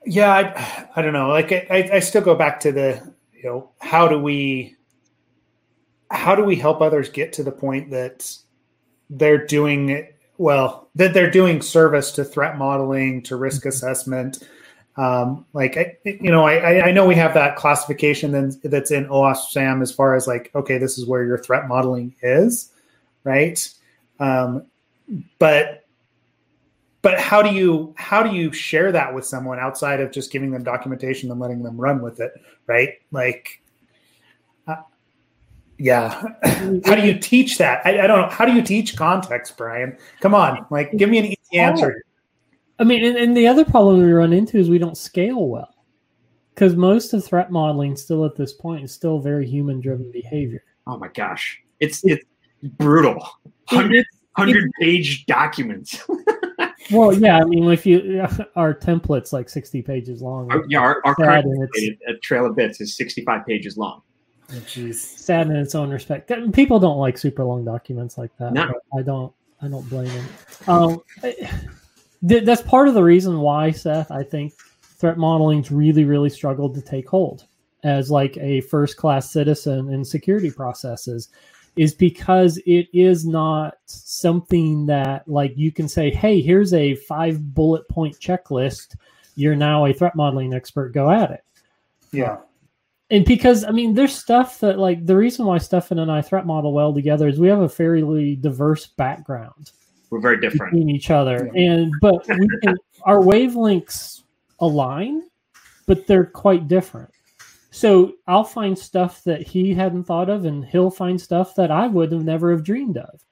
[SPEAKER 2] Yeah i, I don't know like I, I still go back to the you know how do we how do we help others get to the point that they're doing well that they're doing service to threat modeling to risk mm-hmm. assessment? Um, like I, you know I, I know we have that classification then that's in OWASP SAMM as far as like okay this is where your threat modeling is right? Um, but but how do you how do you share that with someone outside of just giving them documentation and letting them run with it right? Like yeah. How do you teach that? I, I, don't know. How do you teach context, Brian? Come on, like give me an easy oh. answer.
[SPEAKER 4] I mean, and, and the other problem we run into is we don't scale well because most of threat modeling still at this point is still very human driven behavior.
[SPEAKER 3] Oh my gosh, it's it's brutal. Hundred hundred page documents.
[SPEAKER 4] well, yeah, I mean, if you our template's like sixty pages long.
[SPEAKER 3] Our, yeah, our, our current at Trail of Bits is sixty five pages long.
[SPEAKER 4] Oh, Sad in its own respect. People don't like super long documents like that.
[SPEAKER 3] No.
[SPEAKER 4] I don't. I don't blame them. Um, that's part of the reason why Seth. I think threat modeling's really, really struggled to take hold as like a first class citizen in security processes is because it is not something that like you can say hey here's a five bullet point checklist you're now a threat modeling expert go at it
[SPEAKER 2] yeah
[SPEAKER 4] and because I mean, there's stuff that like the reason why Stefan and I threat model well together is we have a fairly diverse background.
[SPEAKER 3] We're very different
[SPEAKER 4] between each other, yeah. and but we can, our wavelengths align, but they're quite different. So I'll find stuff that he hadn't thought of, and he'll find stuff that I would have never have dreamed of.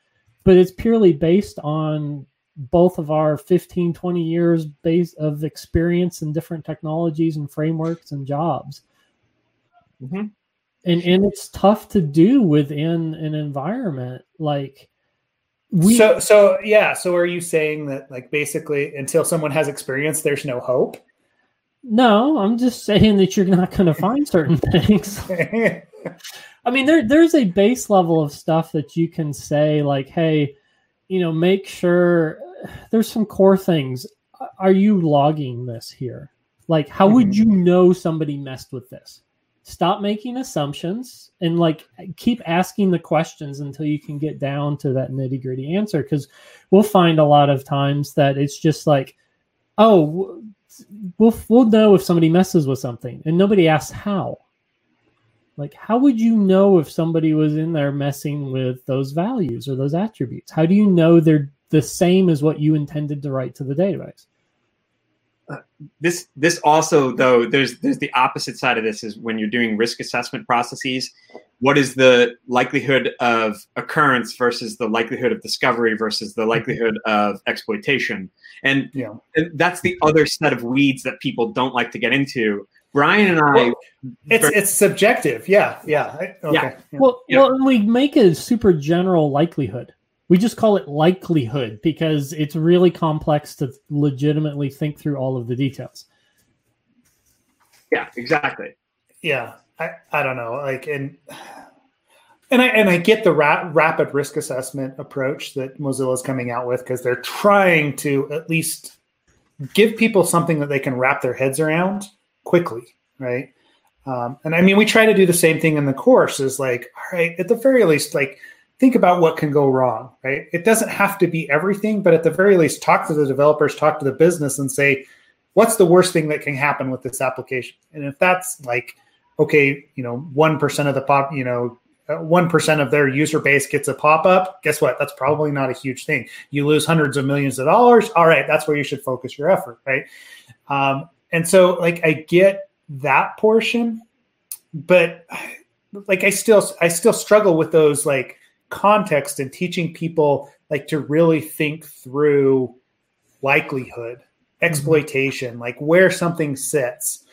[SPEAKER 4] But it's purely based on both of our 15, 20 years base of experience in different technologies and frameworks and jobs.
[SPEAKER 3] Mm-hmm.
[SPEAKER 4] And and it's tough to do within an environment like
[SPEAKER 2] we. So so yeah. So are you saying that like basically until someone has experience, there's no hope?
[SPEAKER 4] No, I'm just saying that you're not going to find certain things. I mean, there there's a base level of stuff that you can say like, hey, you know, make sure there's some core things. Are you logging this here? Like, how mm-hmm. would you know somebody messed with this? Stop making assumptions and like keep asking the questions until you can get down to that nitty gritty answer because we'll find a lot of times that it's just like oh we'll we'll know if somebody messes with something and nobody asks how. Like how would you know if somebody was in there messing with those values or those attributes? How do you know they're the same as what you intended to write to the database
[SPEAKER 3] this this also though there's there's the opposite side of this is when you're doing risk assessment processes what is the likelihood of occurrence versus the likelihood of discovery versus the likelihood of exploitation and, yeah. that's the other set of weeds that people don't like to get into brian and i
[SPEAKER 2] well, it's it's subjective yeah yeah okay.
[SPEAKER 3] yeah.
[SPEAKER 4] well yeah. well we make a super general likelihood we just call it likelihood because it's really complex to legitimately think through all of the details.
[SPEAKER 3] Yeah, exactly.
[SPEAKER 2] Yeah, I, I don't know, like and and I and I get the ra- rapid risk assessment approach that Mozilla is coming out with because they're trying to at least give people something that they can wrap their heads around quickly, right? Um, and I mean, we try to do the same thing in the course. Is like, all right, at the very least, like think about what can go wrong, right? It doesn't have to be everything, but at the very least, talk to the developers, talk to the business, and say, what's the worst thing that can happen with this application? And if that's like, okay, you know, one percent of the pop, you know, uh, one percent of their user base gets a pop up. Guess what? That's probably not a huge thing. You lose hundreds of millions of dollars. All right, that's where you should focus your effort, right? Um, and so, like, I get that portion, but like, I still, I still struggle with those like context and teaching people like to really think through likelihood, mm-hmm. exploitation, mm-hmm. like where something sits.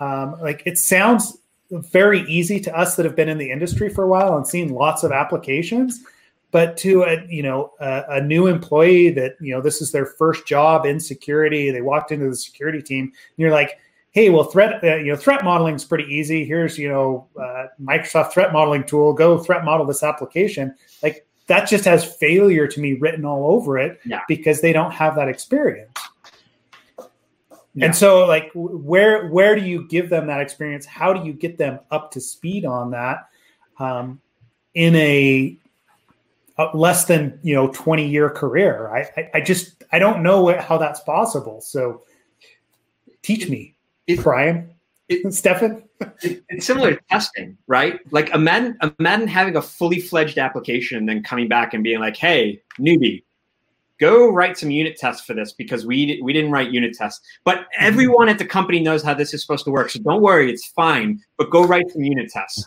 [SPEAKER 2] Um, like it sounds very easy to us that have been in the industry for a while and seen lots of applications but to a you know a, a, new employee that you know this is their first job in security they walked into the security team and you're like hey well threat uh, you know threat modeling is pretty easy here's you know uh, microsoft threat modeling tool go threat model this application like that just has failure to me written all over it
[SPEAKER 3] yeah.
[SPEAKER 2] because they don't have that experience yeah. And so, like, where where do you give them that experience? How do you get them up to speed on that um, in a, a, less than you know twenty year career? I, I, I just I don't know what, how that's possible. So, teach me, it, Brian, it, Stefan.
[SPEAKER 3] It, it's similar to testing, right? Like imagine imagine having a fully fledged application and then coming back and being like, "Hey, newbie, go write some unit tests for this because we we didn't write unit tests. But everyone at the company knows how this is supposed to work, so don't worry, it's fine. But go write some unit tests.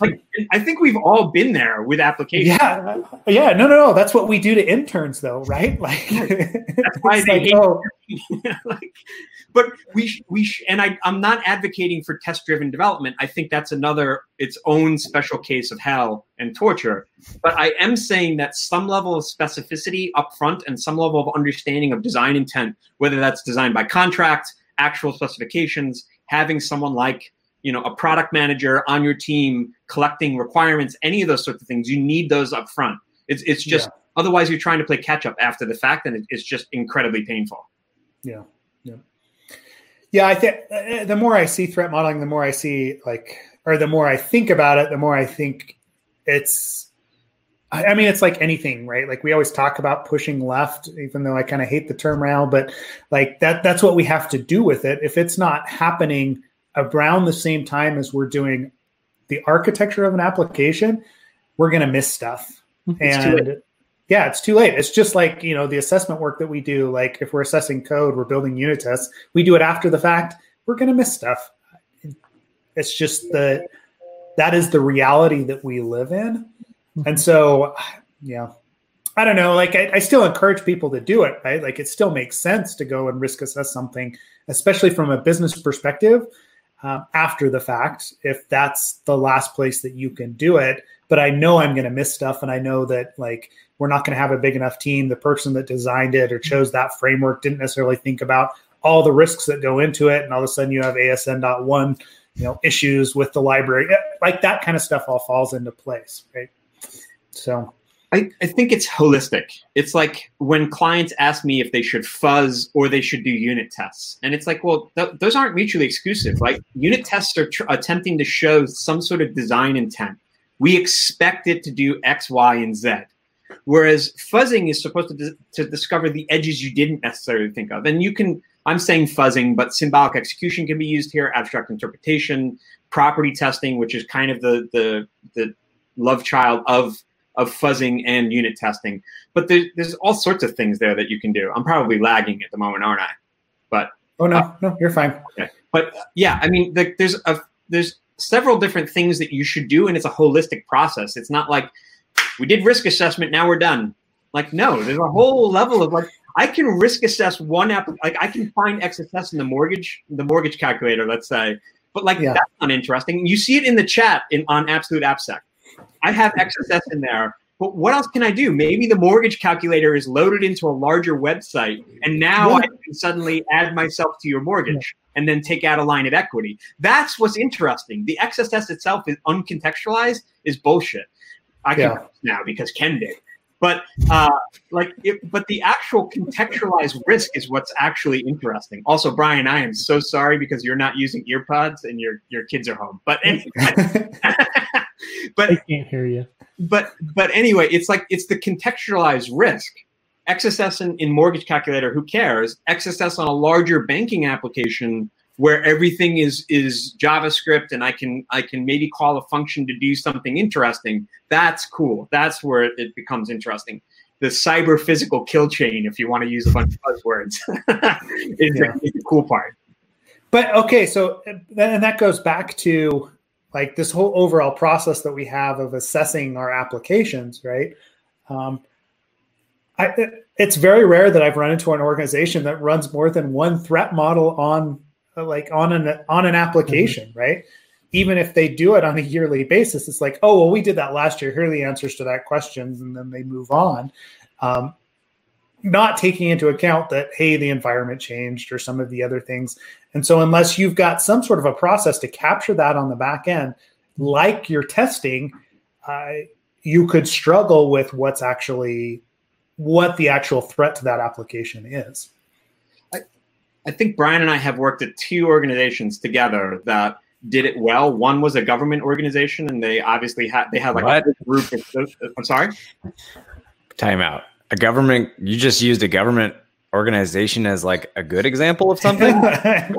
[SPEAKER 3] like I think we've all been there with applications.
[SPEAKER 2] Yeah, yeah, no, no, no. That's what we do to interns, though, right? Like
[SPEAKER 3] that's why they like, hate. Oh. like, but we sh- we sh- and I I'm not advocating for test driven development. I think that's another its own special case of hell and torture. But I am saying that some level of specificity up front and some level of understanding of design intent, whether that's designed by contract, actual specifications, having someone like you know a product manager on your team collecting requirements, any of those sorts of things, you need those up front. It's it's just yeah. otherwise you're trying to play catch up after the fact, and it, it's just incredibly painful.
[SPEAKER 2] Yeah. Yeah, Yeah. I think uh, the more I see threat modeling, the more I see like, or the more I think about it, the more I think it's. I mean, it's like anything, right? Like we always talk about pushing left, even though I kind of hate the term rail, but like that—that's what we have to do with it. If it's not happening around the same time as we're doing the architecture of an application, we're going to miss stuff. It's and yeah, it's too late. It's just like, you know, the assessment work that we do, like if we're assessing code, we're building unit tests, we do it after the fact, we're going to miss stuff. It's just the that is the reality that we live in. And so, yeah, I don't know. Like, I, I, still encourage people to do it, right? Like, it still makes sense to go and risk assess something, especially from a business perspective um, after the fact, if that's the last place that you can do it. But I know I'm going to miss stuff. And I know that, like, we're not going to have a big enough team. The person that designed it or chose that framework didn't necessarily think about all the risks that go into it. And all of a sudden you have ASN.1, you know, issues with the library. Like that kind of stuff all falls into place, right? So
[SPEAKER 3] I, I think it's holistic. It's like when clients ask me if they should fuzz or they should do unit tests. And it's like, well, th- those aren't mutually exclusive. Like unit tests are tr- attempting to show some sort of design intent. We expect it to do X, Y, and Z. Whereas fuzzing is supposed to, to discover the edges you didn't necessarily think of. And you can, I'm saying fuzzing, but symbolic execution can be used here, abstract interpretation, property testing, which is kind of the, the, the love child of, of fuzzing and unit testing. But there, there's all sorts of things there that you can do. I'm probably lagging at the moment, aren't I? But
[SPEAKER 2] oh no, uh, no, you're fine.
[SPEAKER 3] Okay. But yeah, I mean, the, there's a there's several different things that you should do, and it's a holistic process. It's not like we did risk assessment. Now we're done. Like, no, there's a whole level of like, I can risk assess one app. Like, I can find XSS in the mortgage, the mortgage calculator, let's say. But like, yeah. that's uninteresting. You see it in the chat in on Absolute AppSec. I have XSS in there. But what else can I do? Maybe the mortgage calculator is loaded into a larger website, and now yeah. I can suddenly add myself to your mortgage and then take out a line of equity. That's what's interesting. The XSS itself is uncontextualized is bullshit. I can yeah. now because Ken did. but uh, like, it, but the actual contextualized risk is what's actually interesting. Also, Brian, I am so sorry because you're not using earpods and your your kids are home. But anyway, but
[SPEAKER 4] I can't hear you.
[SPEAKER 3] But but anyway, it's like it's the contextualized risk. XSS in, in mortgage calculator, who cares? XSS on a larger banking application where everything is is JavaScript and I can I can maybe call a function to do something interesting. That's cool. That's where it becomes interesting. The cyber physical kill chain, if you want to use a bunch of buzzwords, is, yeah. the, is the cool part.
[SPEAKER 2] But okay, so and that goes back to like this whole overall process that we have of assessing our applications, right? Um, I, it's very rare that I've run into an organization that runs more than one threat model on like on an on an application, mm-hmm. right? Even if they do it on a yearly basis, it's like, oh well, we did that last year. Here are the answers to that questions, and then they move on. Um, not taking into account that hey, the environment changed or some of the other things. And so, unless you've got some sort of a process to capture that on the back end, like your testing, uh, you could struggle with what's actually what the actual threat to that application is.
[SPEAKER 3] I think Brian and I have worked at two organizations together that did it well. One was a government organization, and they obviously had they had like what? a group. Of, uh, I'm sorry.
[SPEAKER 1] Time out. A government. You just used a government organization as like a good example of something.
[SPEAKER 3] yeah.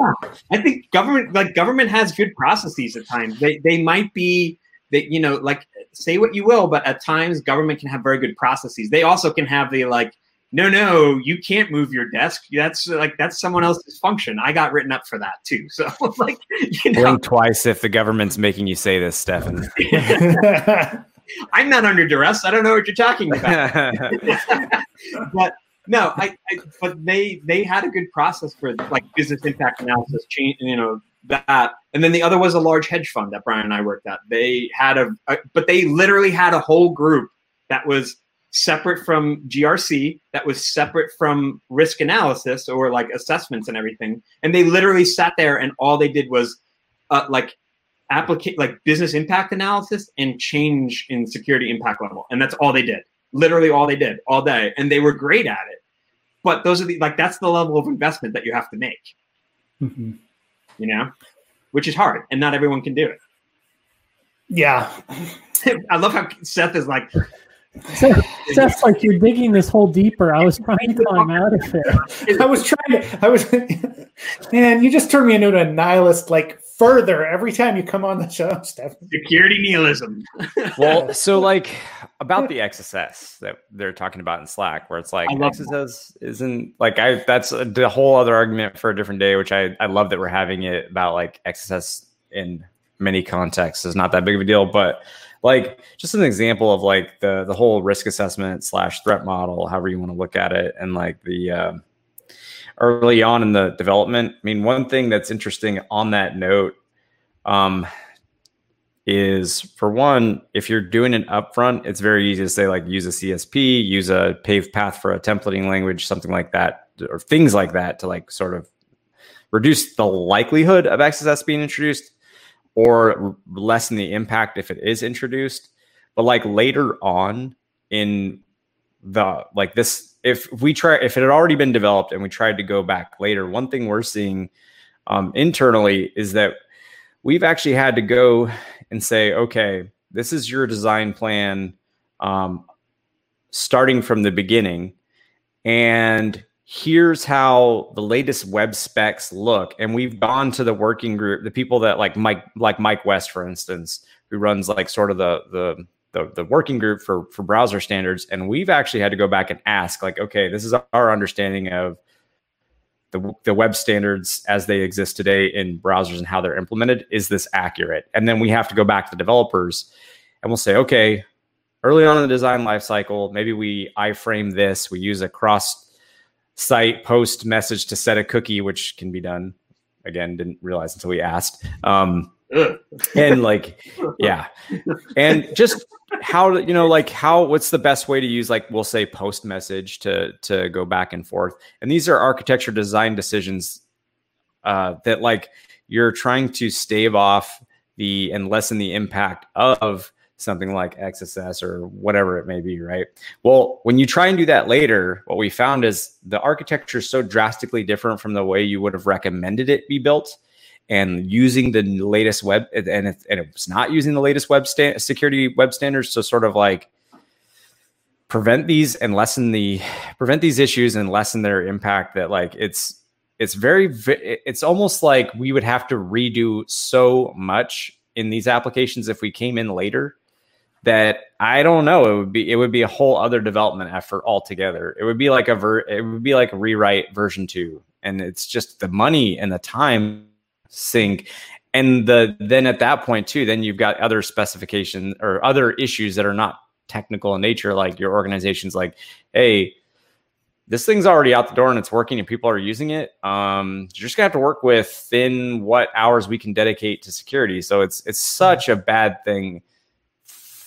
[SPEAKER 3] I think government like government has good processes at times. They they might be that you know like say what you will, but at times government can have very good processes. They also can have the like no, no, you can't move your desk. That's like that's someone else's function. I got written up for that too. So like,
[SPEAKER 1] you know. blink twice if the government's making you say this, Stefan.
[SPEAKER 3] I'm not under duress. I don't know what you're talking about. but no, I, I, but they they had a good process for like business impact analysis, change, you know that, and then the other was a large hedge fund that Brian and I worked at. They had a, a but they literally had a whole group that was separate from GRC, that was separate from risk analysis or like assessments and everything. And they literally sat there and all they did was uh, like applicate like business impact analysis and change in security impact level. And that's all they did. Literally all they did all day. And they were great at it. But those are the like that's the level of investment that you have to make. Mm-hmm. You know, which is hard and not everyone can do it.
[SPEAKER 2] Yeah.
[SPEAKER 3] I love how Seth is like,
[SPEAKER 4] Seth's like you're digging this hole deeper. I was trying to climb out of
[SPEAKER 2] it. I was trying to. I was. Man, you just turned me into a nihilist. Like further every time you come on the show, Steph.
[SPEAKER 3] Security nihilism.
[SPEAKER 1] well, so like about the XSS that they're talking about in Slack, where it's like XSS is isn't like I. That's a, a whole other argument for a different day, which I I love that we're having it about like XSS in many contexts is not that big of a deal, but like just an example of like the the whole risk assessment slash threat model, however you want to look at it, and like the uh, early on in the development. I mean, one thing that's interesting on that note um, is for one, if you're doing it upfront, it's very easy to say like use a CSP, use a paved path for a templating language, something like that, or things like that to like sort of reduce the likelihood of XSS being introduced or lessen the impact if it is introduced. But like later on in the like this, if we try, if it had already been developed and we tried to go back later, one thing we're seeing um, internally is that we've actually had to go and say, okay, this is your design plan um, starting from the beginning. And here's how the latest web specs look. And we've gone to the working group the people that like mike like mike west for instance who runs like sort of the the the, the working group for for browser standards. And we've actually had to go back and ask like okay this is our understanding of the, the web standards as they exist today in browsers and how they're implemented. Is this accurate? And then we have to go back to the developers and we'll say okay early on in the design lifecycle maybe we iframe this we use a cross site post message to set a cookie, which can be done. Again, didn't realize until we asked. Um, and like, yeah, and just how you know, like how what's the best way to use like we'll say post message to to go back and forth. And these are architecture design decisions uh, that like you're trying to stave off the and lessen the impact of something like XSS or whatever it may be, right? Well, when you try and do that later, what we found is the architecture is so drastically different from the way you would have recommended it be built. And using the latest web, and, it, and it's not using the latest web sta- security web standards to sort of like prevent these and lessen the prevent these issues and lessen their impact. That like it's it's very it's almost like we would have to redo so much in these applications if we came in later that I don't know. It would be it would be a whole other development effort altogether. It would be like a ver it would be like a rewrite version two, and it's just the money and the time sink. And the then at that point too, then you've got other specifications or other issues that are not technical in nature, like your organization's like, hey, this thing's already out the door and it's working and people are using it. Um, you're just gonna have to work within what hours we can dedicate to security. So it's it's such a bad thing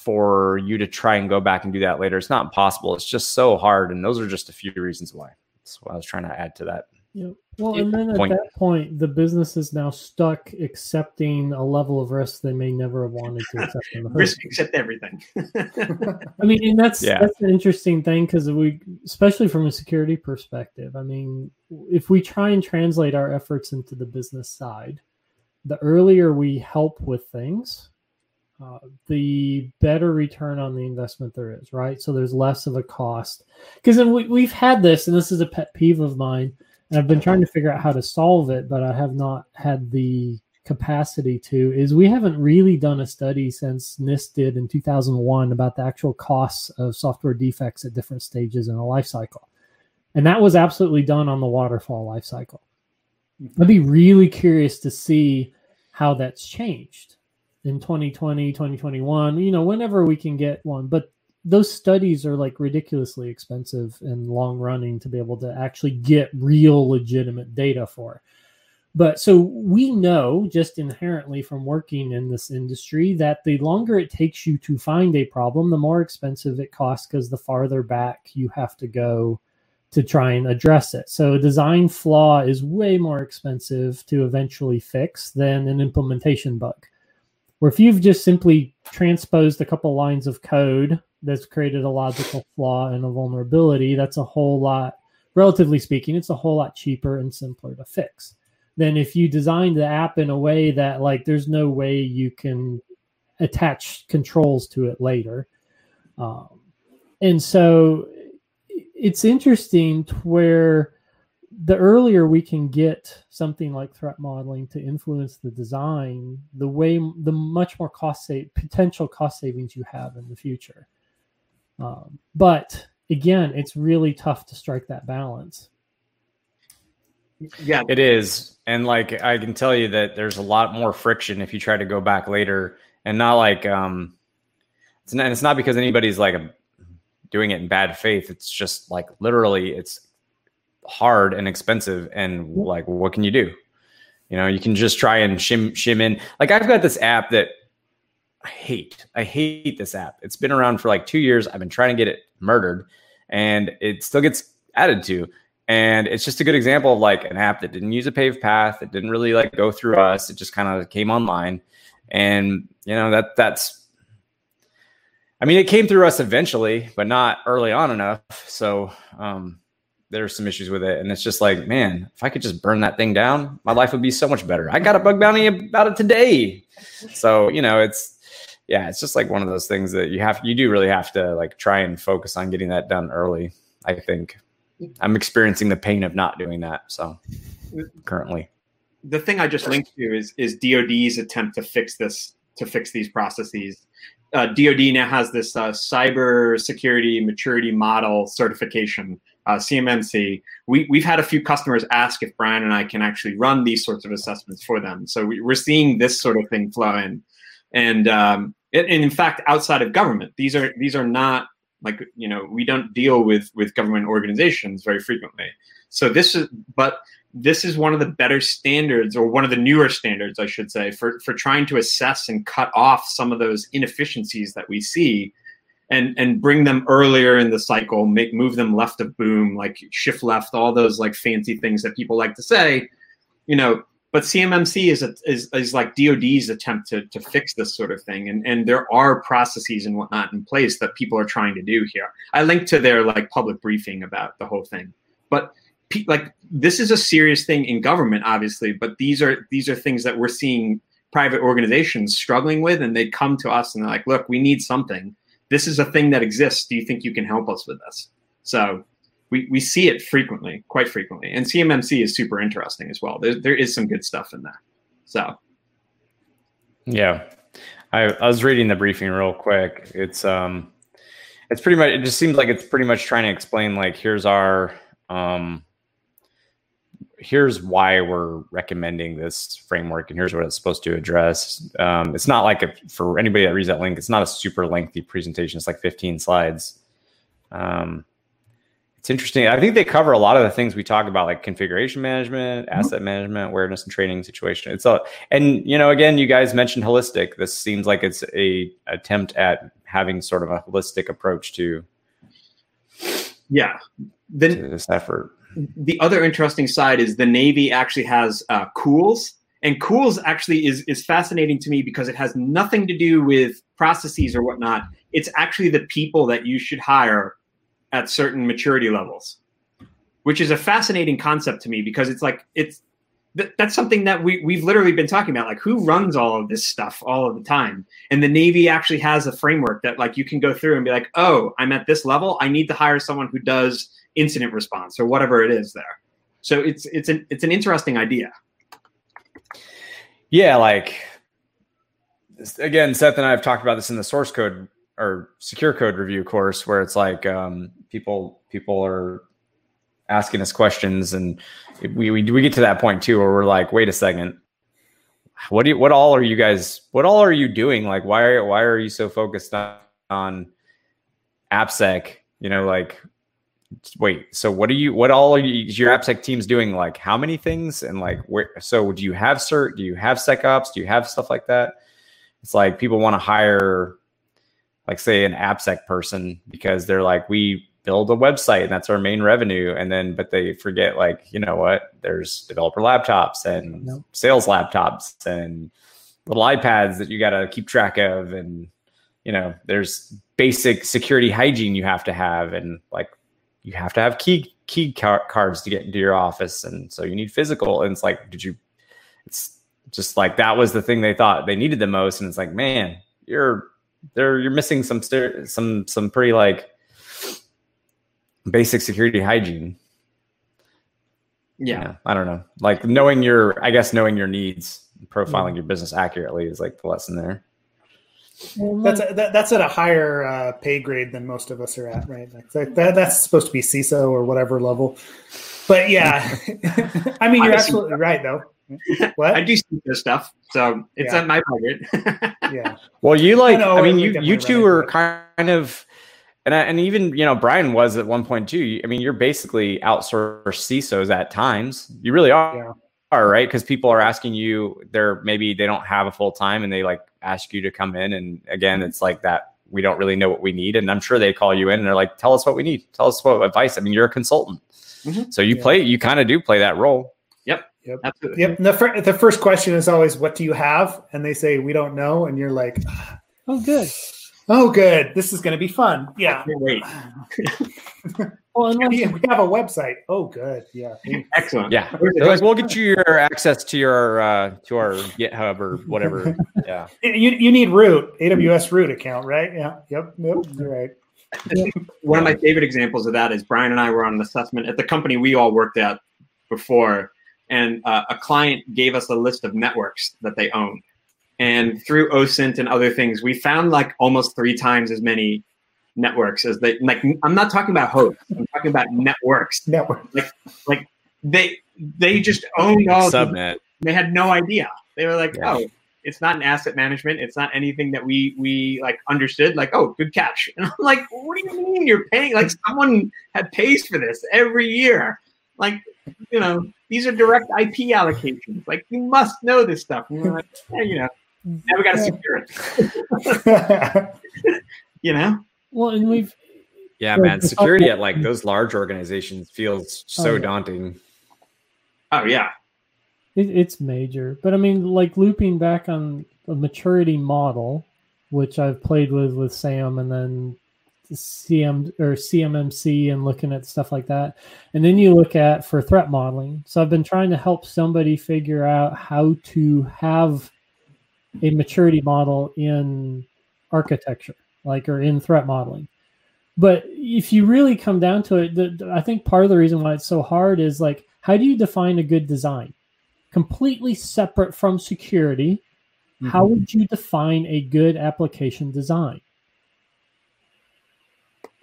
[SPEAKER 1] for you to try and go back and do that later. It's not possible. It's just so hard. And those are just a few reasons why. That's what I was trying to add to that.
[SPEAKER 4] Yeah. Well, and then at point. that point, the business is now stuck accepting a level of risk they may never have wanted to accept. In the
[SPEAKER 3] risk accept everything.
[SPEAKER 4] I mean, and that's yeah. that's an interesting thing because we, especially from a security perspective, I mean, if we try and translate our efforts into the business side, the earlier we help with things, uh, the better return on the investment there is, right? So there's less of a cost. Because then we, we've had this, and this is a pet peeve of mine, and I've been trying to figure out how to solve it, but I have not had the capacity to. Is we haven't really done a study since NIST did in 2001 about the actual costs of software defects at different stages in a life cycle. And that was absolutely done on the waterfall life cycle. I'd be really curious to see how that's changed in 2020, 2021, you know, whenever we can get one. But those studies are like ridiculously expensive and long running to be able to actually get real legitimate data for. But so we know just inherently from working in this industry that the longer it takes you to find a problem, the more expensive it costs because the farther back you have to go to try and address it. So a design flaw is way more expensive to eventually fix than an implementation bug where if you've just simply transposed a couple lines of code that's created a logical flaw and a vulnerability, that's a whole lot, relatively speaking, it's a whole lot cheaper and simpler to fix than if you design the app in a way that like there's no way you can attach controls to it later. Um, and so it's interesting to where the earlier we can get something like threat modeling to influence the design, the way the much more cost save potential cost savings you have in the future. Um, but again, it's really tough to strike that balance.
[SPEAKER 1] Yeah, it is, and like I can tell you that there's a lot more friction if you try to go back later, and not like um, it's not. It's not because anybody's like a, doing it in bad faith. It's just like literally, it's hard and expensive and like what can you do? You know you can just try and shim shim in. Like i've got this app that i hate. I hate this app. It's been around for like two years. I've been trying to get it murdered and it still gets added to. And it's just a good example of like an app that didn't use a paved path it didn't really like go through us. It just kind of came online. And you know that that's I mean, it came through us eventually, but not early on enough. So, um, there's some issues with it. And it's just like, man, if I could just burn that thing down, my life would be so much better. I got a bug bounty about it today. So, you know, it's, yeah, it's just like one of those things that you have, you do really have to like try and focus on getting that done early. I think I'm experiencing the pain of not doing that. So currently.
[SPEAKER 3] The thing I just linked to is, is DOD's attempt to fix this, to fix these processes. Uh, DoD now has this uh, cyber security maturity model certification uh, CMMC, we, we've had a few customers ask if Brian and I can actually run these sorts of assessments for them. So we, are seeing this sort of thing flow in, and um, and in fact, outside of government, these are these are not like you know we don't deal with with government organizations very frequently. So this is but this is one of the better standards or one of the newer standards i should say for, for trying to assess and cut off some of those inefficiencies that we see and and bring them earlier in the cycle make move them left of boom like shift left all those like fancy things that people like to say you know but CMMC is, a, is is like DoD's attempt to to fix this sort of thing, and and there are processes and whatnot in place that people are trying to do here. I linked to their like public briefing about the whole thing, but like this is a serious thing in government, obviously, but these are these are things that we're seeing private organizations struggling with, and they come to us and they're like, "Look, we need something. This is a thing that exists. Do you think you can help us with this?" So we, we see it frequently, quite frequently. And CMMC is super interesting as well. There, there is some good stuff in there. So,
[SPEAKER 1] yeah, I, I was reading the briefing real quick. It's um, it's pretty much. It just seems like it's pretty much trying to explain like here's our um, here's why we're recommending this framework and here's what it's supposed to address. Um, it's not like a, for anybody that reads that link, it's not a super lengthy presentation. It's like 15 slides. Um, it's interesting. I think they cover a lot of the things we talk about, like configuration management, mm-hmm. asset management, awareness and training situation. It's a, and you know, again, you guys mentioned holistic. This seems like it's a attempt at having sort of a holistic approach to,
[SPEAKER 3] yeah,
[SPEAKER 1] then to this effort.
[SPEAKER 3] The other interesting side is the Navy actually has uh, COOLS, and COOLS actually is is fascinating to me because it has nothing to do with processes or whatnot. It's actually the people that you should hire at certain maturity levels, which is a fascinating concept to me because it's like it's th- that's something that we we've literally been talking about. Like who runs all of this stuff all of the time? And the Navy actually has a framework that like you can go through and be like, oh, I'm at this level. I need to hire someone who does incident response or whatever it is there. So it's it's an it's an interesting idea.
[SPEAKER 1] Yeah, like again, Seth and I have talked about this in the source code or secure code review course where it's like um, people people are asking us questions and we, we we get to that point too where we're like wait a second what do you what all are you guys what all are you doing like why are why are you so focused on on appsec you know like wait so what are you what all are you, your appsec teams doing like how many things and like where so do you have cert do you have secops do you have stuff like that it's like people want to hire like say an AppSec person because they're like, we build a website and that's our main revenue. And then, but they forget like, you know what, there's developer laptops and nope. sales laptops and little iPads that you got to keep track of. And, you know, there's basic security hygiene you have to have. And like, you have to have key, key car- cards to get into your office. And so you need physical. And it's like, did you, it's just like, that was the thing they thought they needed the most. And it's like, man, you're there you're missing some some some pretty like basic security hygiene.
[SPEAKER 3] Yeah. yeah.
[SPEAKER 1] I don't know. Like knowing your, I guess knowing your needs, profiling mm-hmm. your business accurately is like the lesson there.
[SPEAKER 2] That's a, that, that's at a higher uh, pay grade than most of us are at, right? Like that, that's supposed to be CISO or whatever level. But yeah, I mean, you're absolutely right, though.
[SPEAKER 3] what? I do see this stuff, so it's yeah. my budget.
[SPEAKER 2] yeah.
[SPEAKER 1] Well, you like, I, I mean, you you two are kind of, and I, and even you know Brian was at one point too. I mean, you're basically outsourced CISOs at times. You really are. Yeah. Are right because people are asking you. They're maybe they don't have a full time and they like ask you to come in. And again, it's like that. We don't really know what we need, and I'm sure they call you in and they're like, "Tell us what we need. Tell us what advice." I mean, you're a consultant, mm-hmm. so you yeah. play. You kind of do play that role.
[SPEAKER 2] Yep. Absolutely. Yep. And the, fir- the first question is always, "What do you have?" And they say, "We don't know," and you're like,
[SPEAKER 4] "Oh, good.
[SPEAKER 2] Oh, good. This is going to be fun." Yeah.
[SPEAKER 3] Wait.
[SPEAKER 2] well, unless we have a website. Oh, good. Yeah.
[SPEAKER 3] Excellent.
[SPEAKER 1] Yeah. like, we'll get you your access to your uh, to our GitHub or whatever. Yeah.
[SPEAKER 2] you you need root AWS root account, right? Yeah. Yep. Yep. You're right.
[SPEAKER 3] One of my favorite examples of that is Brian and I were on an assessment at the company we all worked at before and uh, a client gave us a list of networks that they own. And through OSINT and other things, we found like almost three times as many networks as they like. I'm not talking about hosts. I'm talking about networks.
[SPEAKER 2] Network.
[SPEAKER 3] Like, like they they just owned all
[SPEAKER 1] subnet.
[SPEAKER 3] they had no idea. They were like, yeah. oh, it's not an asset management. It's not anything that we we like understood. Like, oh, good catch. And I'm like, what do you mean you're paying? Like, someone had pays for this every year. Like, you know, these are direct IP allocations. Like you must know this stuff. And like, yeah, you know, now we got to secure it. you know.
[SPEAKER 4] Well, and we've.
[SPEAKER 1] Yeah, man, security at like those large organizations feels oh, so oh, yeah. daunting.
[SPEAKER 3] Oh yeah.
[SPEAKER 4] It, it's major, but I mean, like looping back on a maturity model, which I've played with with SAMM, and then CM or CMMC and looking at stuff like that. And then you look at for threat modeling. So I've been trying to help somebody figure out how to have a maturity model in architecture, like or in threat modeling. But if you really come down to it, the, I think part of the reason why it's so hard is like, how do you define a good design? Completely separate from security, mm-hmm. how would you define a good application design?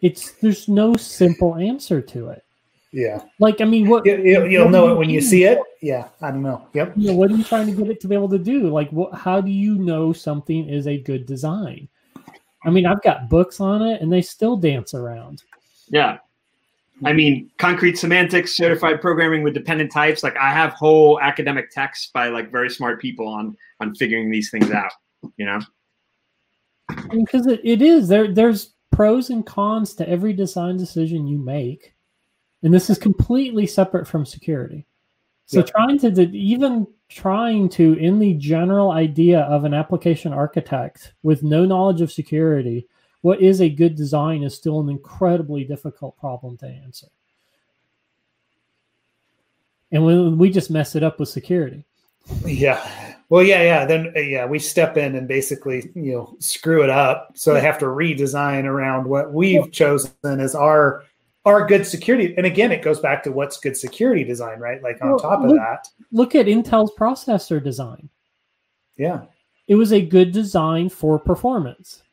[SPEAKER 4] It's there's no simple answer to it.
[SPEAKER 2] Yeah.
[SPEAKER 4] Like I mean, what
[SPEAKER 2] you, will know it when you see it. Yeah, I don't know. Yep.
[SPEAKER 4] You know, what are you trying to get it to be able to do? Like, what? How do you know something is a good design? I mean, I've got books on it, and they still dance around.
[SPEAKER 3] Yeah. I mean, concrete semantics, certified programming with dependent types. Like, I have whole academic texts by like very smart people on on figuring these things out. You know,
[SPEAKER 4] because it, it is there. There's pros and cons to every design decision you make. And this is completely separate from security. So yeah. trying to even trying to in the general idea of an application architect with no knowledge of security, what is a good design is still an incredibly difficult problem to answer. And when we just mess it up with security.
[SPEAKER 2] Yeah. Well, yeah, yeah. Then uh, yeah, we step in and basically you know screw it up, so they have to redesign around what we've chosen as our our good security. And again, it goes back to what's good security design, right? Like on well, top of
[SPEAKER 4] look,
[SPEAKER 2] that,
[SPEAKER 4] look at Intel's processor design.
[SPEAKER 2] Yeah,
[SPEAKER 4] it was a good design for performance.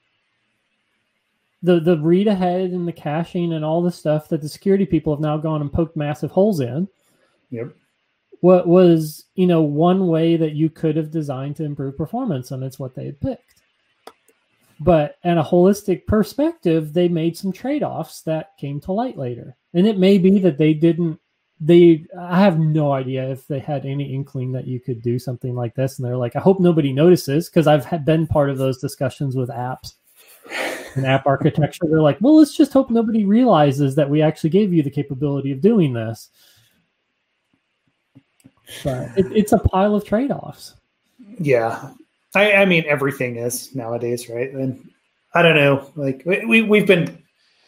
[SPEAKER 4] The the read ahead and the caching and all the stuff that the security people have now gone and poked massive holes in.
[SPEAKER 2] Yep
[SPEAKER 4] what was you know one way that you could have designed to improve performance and it's what they had picked but in a holistic perspective they made some trade-offs that came to light later. And it may be that they didn't they i have no idea if they had any inkling that you could do something like this. And they're like i hope nobody notices because i've been part of those discussions with apps and app architecture. They're like well let's just hope nobody realizes that we actually gave you the capability of doing this. But it, it's a pile of trade offs.
[SPEAKER 2] Yeah, I, I mean everything is nowadays, right? And I don't know, like we we've been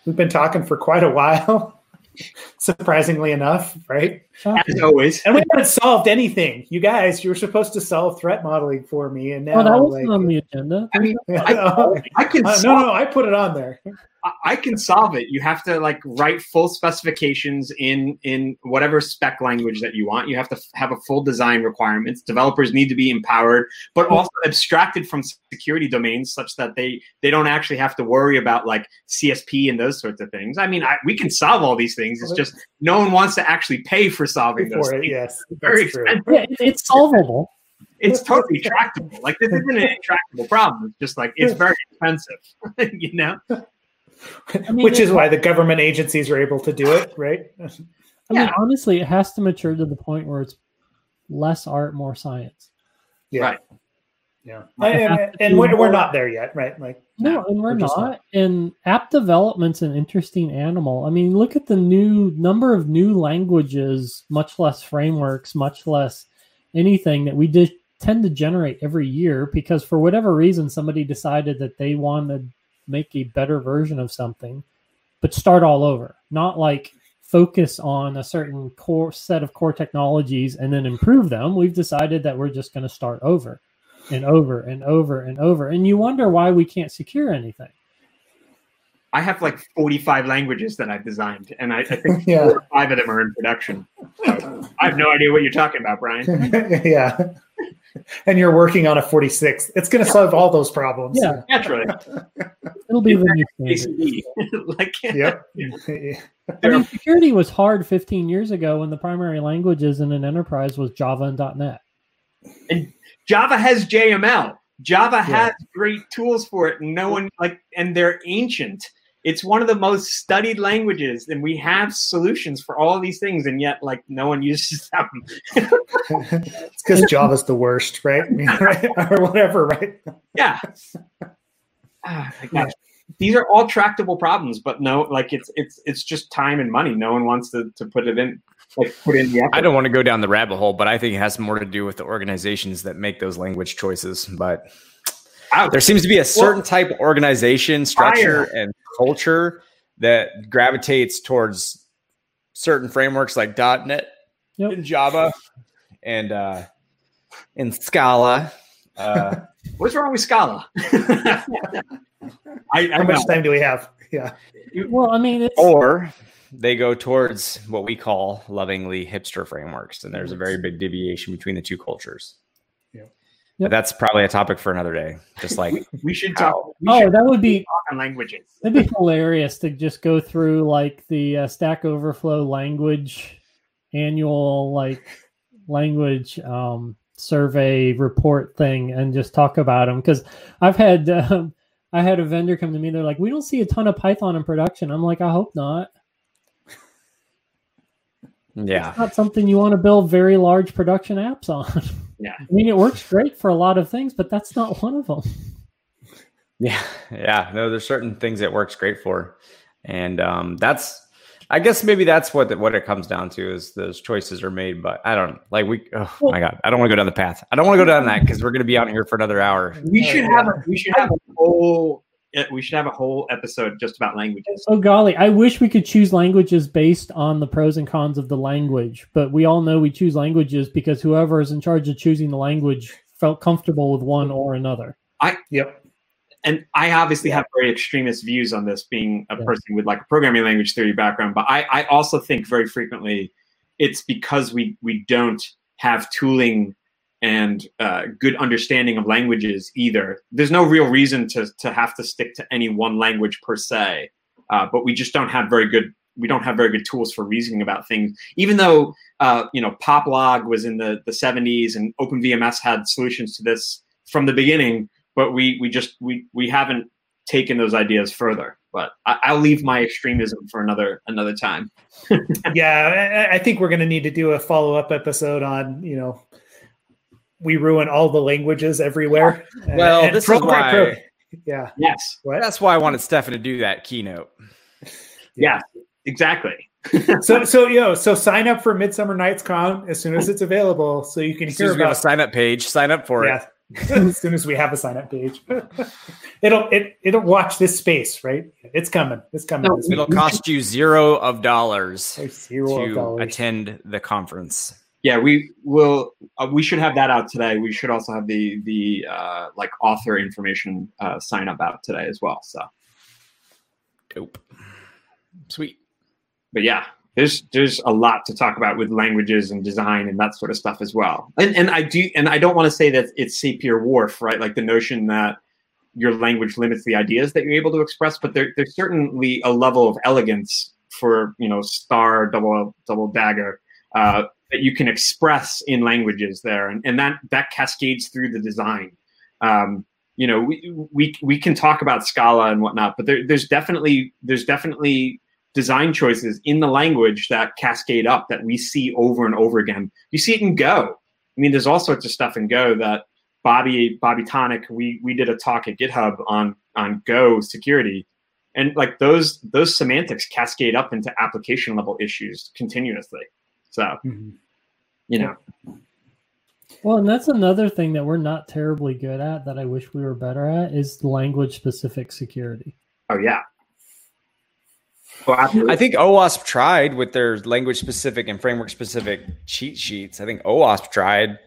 [SPEAKER 2] we've been talking for quite a while. surprisingly enough, right?
[SPEAKER 3] As always.
[SPEAKER 2] And we haven't solved anything. You guys, you were supposed to solve threat modeling for me, and now
[SPEAKER 4] oh, that was like, on the agenda.
[SPEAKER 3] I mean, I, I can.
[SPEAKER 2] Uh, no, no, I put it on there.
[SPEAKER 3] I can solve it. You have to like write full specifications in in whatever spec language that you want. You have to have a full design requirements. Developers need to be empowered, but also abstracted from security domains such that they they don't actually have to worry about like CSP and those sorts of things. I mean, I, we can solve all these things. It's just no one wants to actually pay for solving those
[SPEAKER 2] it. Yes,
[SPEAKER 3] it's very expensive.
[SPEAKER 4] Yeah, it's solvable.
[SPEAKER 3] It's totally tractable. Like this isn't an intractable problem. It's just like it's very expensive. you know.
[SPEAKER 2] I mean, Which is why the government agencies are able to do it, right? I
[SPEAKER 4] yeah. mean, honestly, it has to mature to the point where it's less art, more science.
[SPEAKER 2] Yeah. Right. Yeah. And, and we're, we're not there yet, right? Like
[SPEAKER 4] no, and we're, we're not. not. And app development's an interesting animal. I mean, look at the new number of new languages, much less frameworks, much less anything that we did tend to generate every year because for whatever reason somebody decided that they wanted make a better version of something, but start all over. Not like focus on a certain core set of core technologies and then improve them. We've decided that we're just going to start over and over and over and over. And you wonder why we can't secure anything.
[SPEAKER 3] I have like 45 languages that I've designed, and I, I think yeah. four or five of them are in production. So I have no idea what you're talking about, Brian.
[SPEAKER 2] yeah. and you're working on a 46. It's going to solve all those problems.
[SPEAKER 4] Yeah,
[SPEAKER 3] naturally.
[SPEAKER 4] It'll be the new
[SPEAKER 2] like, yep.
[SPEAKER 4] I mean, security was hard 15 years ago when the primary languages in an enterprise was Java and .NET.
[SPEAKER 3] And Java has JML. Java yeah. has great tools for it, and no one like, and they're ancient it's one of the most studied languages and we have solutions for all of these things and yet like no one uses them
[SPEAKER 2] it's because java's the worst right? or whatever right
[SPEAKER 3] yeah ah, these are all tractable problems, but no, like it's it's it's just time and money. No one wants to to put it in like put in the effort.
[SPEAKER 1] I don't want to go down the rabbit hole, but I think it has more to do with the organizations that make those language choices. But
[SPEAKER 3] Ouch.
[SPEAKER 1] there seems to be a certain type of organization structure
[SPEAKER 3] Fire.
[SPEAKER 1] and culture that gravitates towards certain frameworks like .NET
[SPEAKER 4] Yep.
[SPEAKER 1] and Java and uh, and Scala. Uh,
[SPEAKER 3] What's wrong with Scala? I, I
[SPEAKER 2] How much
[SPEAKER 3] know.
[SPEAKER 2] time do we have? Yeah.
[SPEAKER 4] Well, I mean, it's
[SPEAKER 1] or they go towards what we call lovingly hipster frameworks, and there's a very big deviation between the two cultures.
[SPEAKER 2] Yeah.
[SPEAKER 1] But that's probably a topic for another day. Just like
[SPEAKER 3] we should talk. We
[SPEAKER 4] oh,
[SPEAKER 3] should
[SPEAKER 4] that would be
[SPEAKER 3] talk languages.
[SPEAKER 4] that'd be hilarious to just go through like the uh, Stack Overflow language annual like language um, survey report thing and just talk about them because I've had um, I had a vendor come to me. They're like, "We don't see a ton of Python in production." I'm like, "I hope not."
[SPEAKER 1] yeah,
[SPEAKER 4] It's not something you want to build very large production apps on.
[SPEAKER 3] Yeah.
[SPEAKER 4] I mean, it works great for a lot of things, but that's not one of them.
[SPEAKER 1] yeah, yeah. No, there's certain things it works great for, and um, that's. I guess maybe that's what the, what it comes down to is those choices are made. But I don't like we. Oh my god, I don't want to go down the path. I don't want to go down that because we're going to be out here for another hour.
[SPEAKER 3] We should
[SPEAKER 2] yeah.
[SPEAKER 3] have a we should have a whole we should have a whole episode just about languages.
[SPEAKER 4] Oh golly, I wish we could choose languages based on the pros and cons of the language, but we all know we choose languages because whoever is in charge of choosing the language felt comfortable with one or another.
[SPEAKER 2] I yep.
[SPEAKER 3] and I obviously have very extremist views on this, being a
[SPEAKER 4] Yeah.
[SPEAKER 3] person with like a programming language theory background. But I, I also think very frequently it's because we we don't have tooling and uh, good understanding of languages either. There's no real reason to to have to stick to any one language per se, uh, but we just don't have very good we don't have very good tools for reasoning about things. Even though uh, you know Poplog was in the the 70s and OpenVMS had solutions to this from the beginning but we we just we we haven't taken those ideas further. But I, I'll leave my extremism for another another time.
[SPEAKER 2] Yeah, I, I think we're going to need to do a follow up episode on you know we ruin all the languages everywhere.
[SPEAKER 1] Well,
[SPEAKER 2] And
[SPEAKER 1] this
[SPEAKER 2] pro-
[SPEAKER 1] is why-
[SPEAKER 2] pro- yeah.
[SPEAKER 3] Yes,
[SPEAKER 2] What?
[SPEAKER 1] That's why I wanted Stefan to do that keynote.
[SPEAKER 3] yeah, exactly.
[SPEAKER 2] So so yo so sign up for Midsummer Nights Con as soon as it's available so you can
[SPEAKER 1] As soon
[SPEAKER 2] hear
[SPEAKER 1] as we have a
[SPEAKER 2] about
[SPEAKER 1] sign up page, sign up for it.
[SPEAKER 2] as soon as we have a sign up page. it'll it it'll watch this space, right? It's coming. It's coming.
[SPEAKER 3] No,
[SPEAKER 1] It'll cost you zero of dollars
[SPEAKER 2] Zero
[SPEAKER 1] to
[SPEAKER 2] dollars.
[SPEAKER 1] attend the conference.
[SPEAKER 3] Yeah, we will. Uh, we should have that out today. We should also have the the uh, like author information uh, sign up out today as well. So,
[SPEAKER 1] Dope. Sweet.
[SPEAKER 3] but yeah, there's there's a lot to talk about with languages and design and that sort of stuff as well. And and I do and I don't want to say that it's Sapir Whorf, right? Like the notion that your language limits the ideas that you're able to express, but there, there's certainly a level of elegance for you know star double double dagger uh, that you can express in languages there, and, and that that cascades through the design. Um, you know, we, we we can talk about Scala and whatnot, but there, there's definitely there's definitely design choices in the language that cascade up that we see over and over again. You see it in Go. I mean, there's all sorts of stuff in Go that Bobby Bobby Tonic we we did a talk at GitHub on on Go security, and like those those semantics cascade up into application level issues continuously. So
[SPEAKER 2] Mhm.
[SPEAKER 3] You know,
[SPEAKER 4] Well, and that's another thing that we're not terribly good at that I wish we were better at is language specific security.
[SPEAKER 3] oh yeah. Well.
[SPEAKER 1] I think OWASP tried with their language specific and framework specific cheat sheets. I think OWASP tried,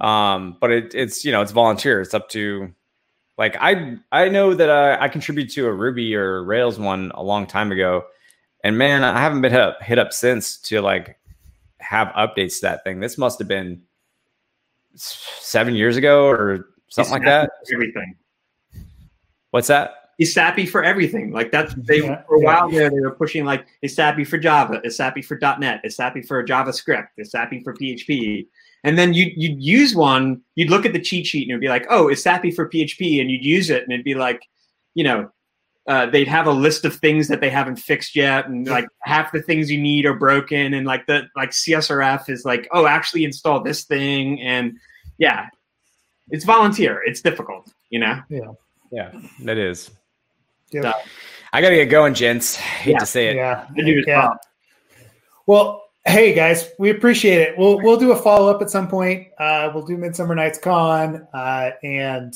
[SPEAKER 1] um, but it, it's you know it's volunteer. It's up to like I I know that uh, I contributed to a Ruby or Rails one a long time ago, and man, I haven't been hit up, hit up since to like have updates to that thing. This must have been seven years ago or something like that.
[SPEAKER 3] Everything.
[SPEAKER 1] What's that?
[SPEAKER 3] that? ESAPI for everything. Like that's they
[SPEAKER 2] Yeah,
[SPEAKER 3] for a
[SPEAKER 2] yeah.
[SPEAKER 3] while there they were pushing like ESAPI for Java, ESAPI for .NET, ESAPI for JavaScript, ESAPI for PHP. And then you you'd use one, you'd look at the cheat sheet and it'd be like, oh, ESAPI for PHP, and you'd use it and it'd be like, you know, uh, they'd have a list of things that they haven't fixed yet, and like half the things you need are broken, and like the like CSRF is like, oh, actually install this thing, and yeah, it's volunteer, it's difficult, you know.
[SPEAKER 1] Yeah, yeah, that is.
[SPEAKER 2] Yep.
[SPEAKER 3] So,
[SPEAKER 1] I gotta get going, gents. Hate
[SPEAKER 3] Yeah.
[SPEAKER 1] to say it.
[SPEAKER 2] Yeah.
[SPEAKER 3] I
[SPEAKER 2] yeah.
[SPEAKER 3] well.
[SPEAKER 2] Well, hey guys, we appreciate it. We'll we'll do a follow up at some point. Uh, we'll do Midsummer Nights Con, uh, and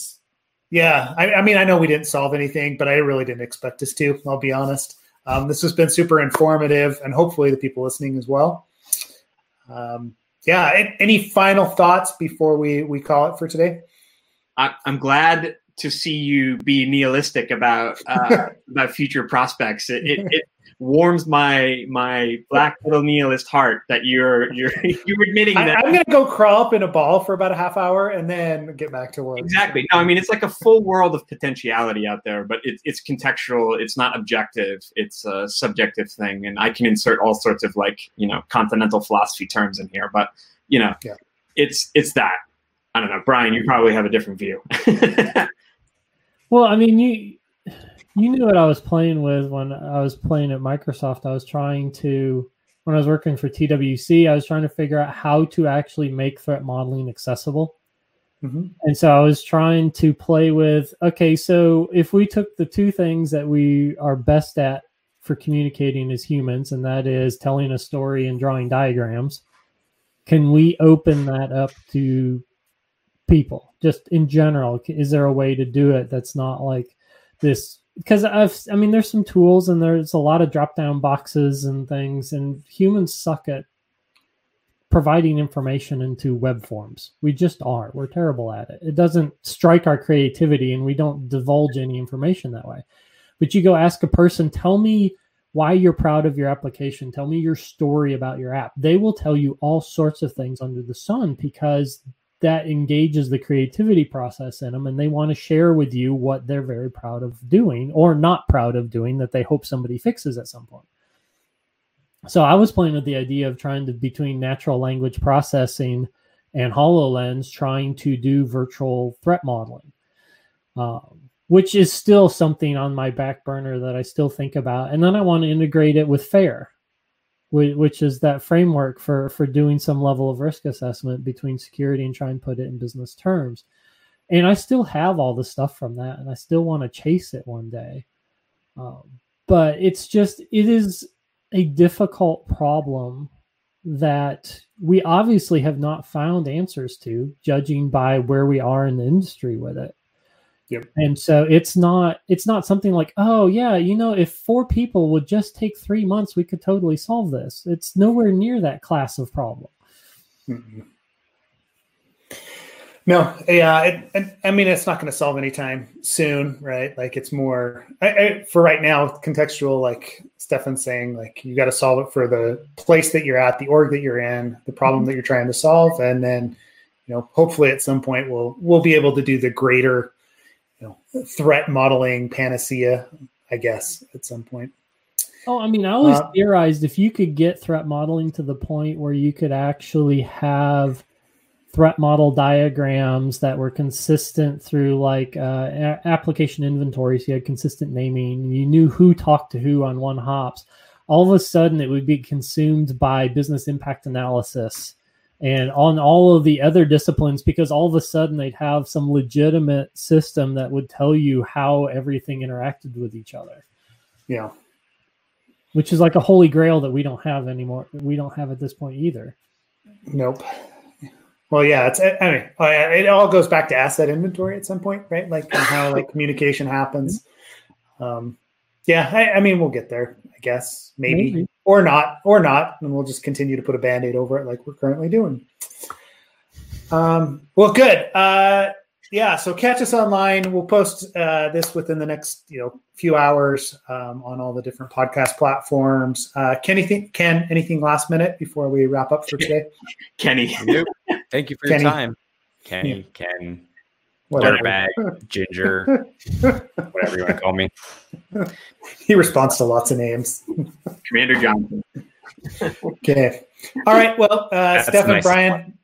[SPEAKER 2] yeah, I, I mean, I know we didn't solve anything, but I really didn't expect us to. I'll be honest. Um, this has been super informative, and hopefully the people listening as well. Um, yeah. Any final thoughts before we we call it for today?
[SPEAKER 3] I, I'm glad to see you be nihilistic about uh, about future prospects. It, it, it warms my my black little nihilist heart that you're you're you're admitting
[SPEAKER 2] I,
[SPEAKER 3] that
[SPEAKER 2] I'm gonna go crawl up in a ball for about a half hour and then get back to work.
[SPEAKER 3] exactly. No, I mean it's like a full world of potentiality out there, but it's it's contextual. It's not objective. It's a subjective thing, and I can insert all sorts of like you know continental philosophy terms in here, but you know,
[SPEAKER 2] Yeah.
[SPEAKER 3] it's it's that. I don't know, Brian. You probably have a different view.
[SPEAKER 4] Well, I mean, you you knew what I was playing with when I was playing at Microsoft. I was trying to when I was working for TWC, I was trying to figure out how to actually make threat modeling accessible.
[SPEAKER 2] Mhm.
[SPEAKER 4] And so I was trying to play with okay, so if we took the two things that we are best at for communicating as humans, and that is telling a story and drawing diagrams, can we open that up to people just in general? Is there a way to do it that's not like this? Because I've, I mean, there's some tools and there's a lot of drop down boxes and things, and humans suck at providing information into web forms. We just are. We're terrible at it. It doesn't strike our creativity and we don't divulge any information that way. But you go ask a person, tell me why you're proud of your application. Tell me your story about your app. They will tell you all sorts of things under the sun because that engages the creativity process in them and they want to share with you what they're very proud of doing or not proud of doing that they hope somebody fixes at some point. So I was playing with the idea of trying to between natural language processing and HoloLens, trying to do virtual threat modeling, um, which is still something on my back burner that I still think about. And then I want to integrate it with FAIR, which is that framework for for doing some level of risk assessment between security and try and put it in business terms. And I still have all the stuff from that, and I still want to chase it one day. Um, but it's just it is a difficult problem that we obviously have not found answers to, judging by where we are in the industry with it.
[SPEAKER 2] Yep.
[SPEAKER 4] And so it's not it's not something like, oh yeah, you know, if four people would just take three months, we could totally solve this. It's nowhere near that class of problem.
[SPEAKER 2] Mhm. No, yeah, it, and I mean it's not going to solve anytime soon, right? Like it's more I, I, for right now, contextual. Like Stefan's saying, like you got to solve it for the place that you're at, the org that you're in, the problem that you're trying to solve, and then you know hopefully at some point we'll we'll be able to do the greater you know threat modeling panacea, I guess, at some point.
[SPEAKER 4] Oh, I mean, I always
[SPEAKER 2] Uh,
[SPEAKER 4] theorized if you could get threat modeling to the point where you could actually have threat model diagrams that were consistent through like uh, a- application inventory, so you had consistent naming, you knew who talked to who on one hops. All of a sudden, it would be consumed by business impact analysis and on all of the other disciplines because all of a sudden they'd have some legitimate system that would tell you how everything interacted with each other
[SPEAKER 2] Yeah.
[SPEAKER 4] which is like a holy grail that we don't have anymore. We don't have at this point either.
[SPEAKER 2] Nope. Well, yeah, it's. I mean, oh, yeah, it all goes back to asset inventory at some point, right? Like and how like communication happens. Um, yeah, I, I mean, we'll get there, I guess, maybe.
[SPEAKER 4] Maybe.
[SPEAKER 2] Or not, or not, and we'll just continue to put a band-aid over it, like we're currently doing. Um, well, good. Uh, yeah, so catch us online. We'll post uh, this within the next you know few hours um, on all the different podcast platforms. Uh, Ken, anything, Ken, anything last minute before we wrap up for today?
[SPEAKER 3] Kenny.
[SPEAKER 1] Thank you for your
[SPEAKER 2] Kenny.
[SPEAKER 1] time. Kenny, Ken,
[SPEAKER 2] Whatever.
[SPEAKER 1] Dirtbag, Ginger, whatever you want to call me.
[SPEAKER 2] He responds to lots of names.
[SPEAKER 3] Commander Johnson.
[SPEAKER 2] Okay. All right. Well, uh,
[SPEAKER 1] That's
[SPEAKER 2] Steph and
[SPEAKER 1] nice.
[SPEAKER 2] Brian,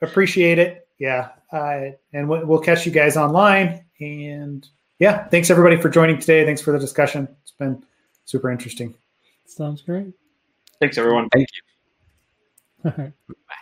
[SPEAKER 2] appreciate it. Yeah. Uh, and we'll, we'll catch you guys online. And yeah, thanks everybody for joining today. Thanks for the discussion. It's been super interesting.
[SPEAKER 4] Sounds great.
[SPEAKER 3] Thanks, everyone.
[SPEAKER 1] Thank you.
[SPEAKER 4] All right.
[SPEAKER 1] Bye.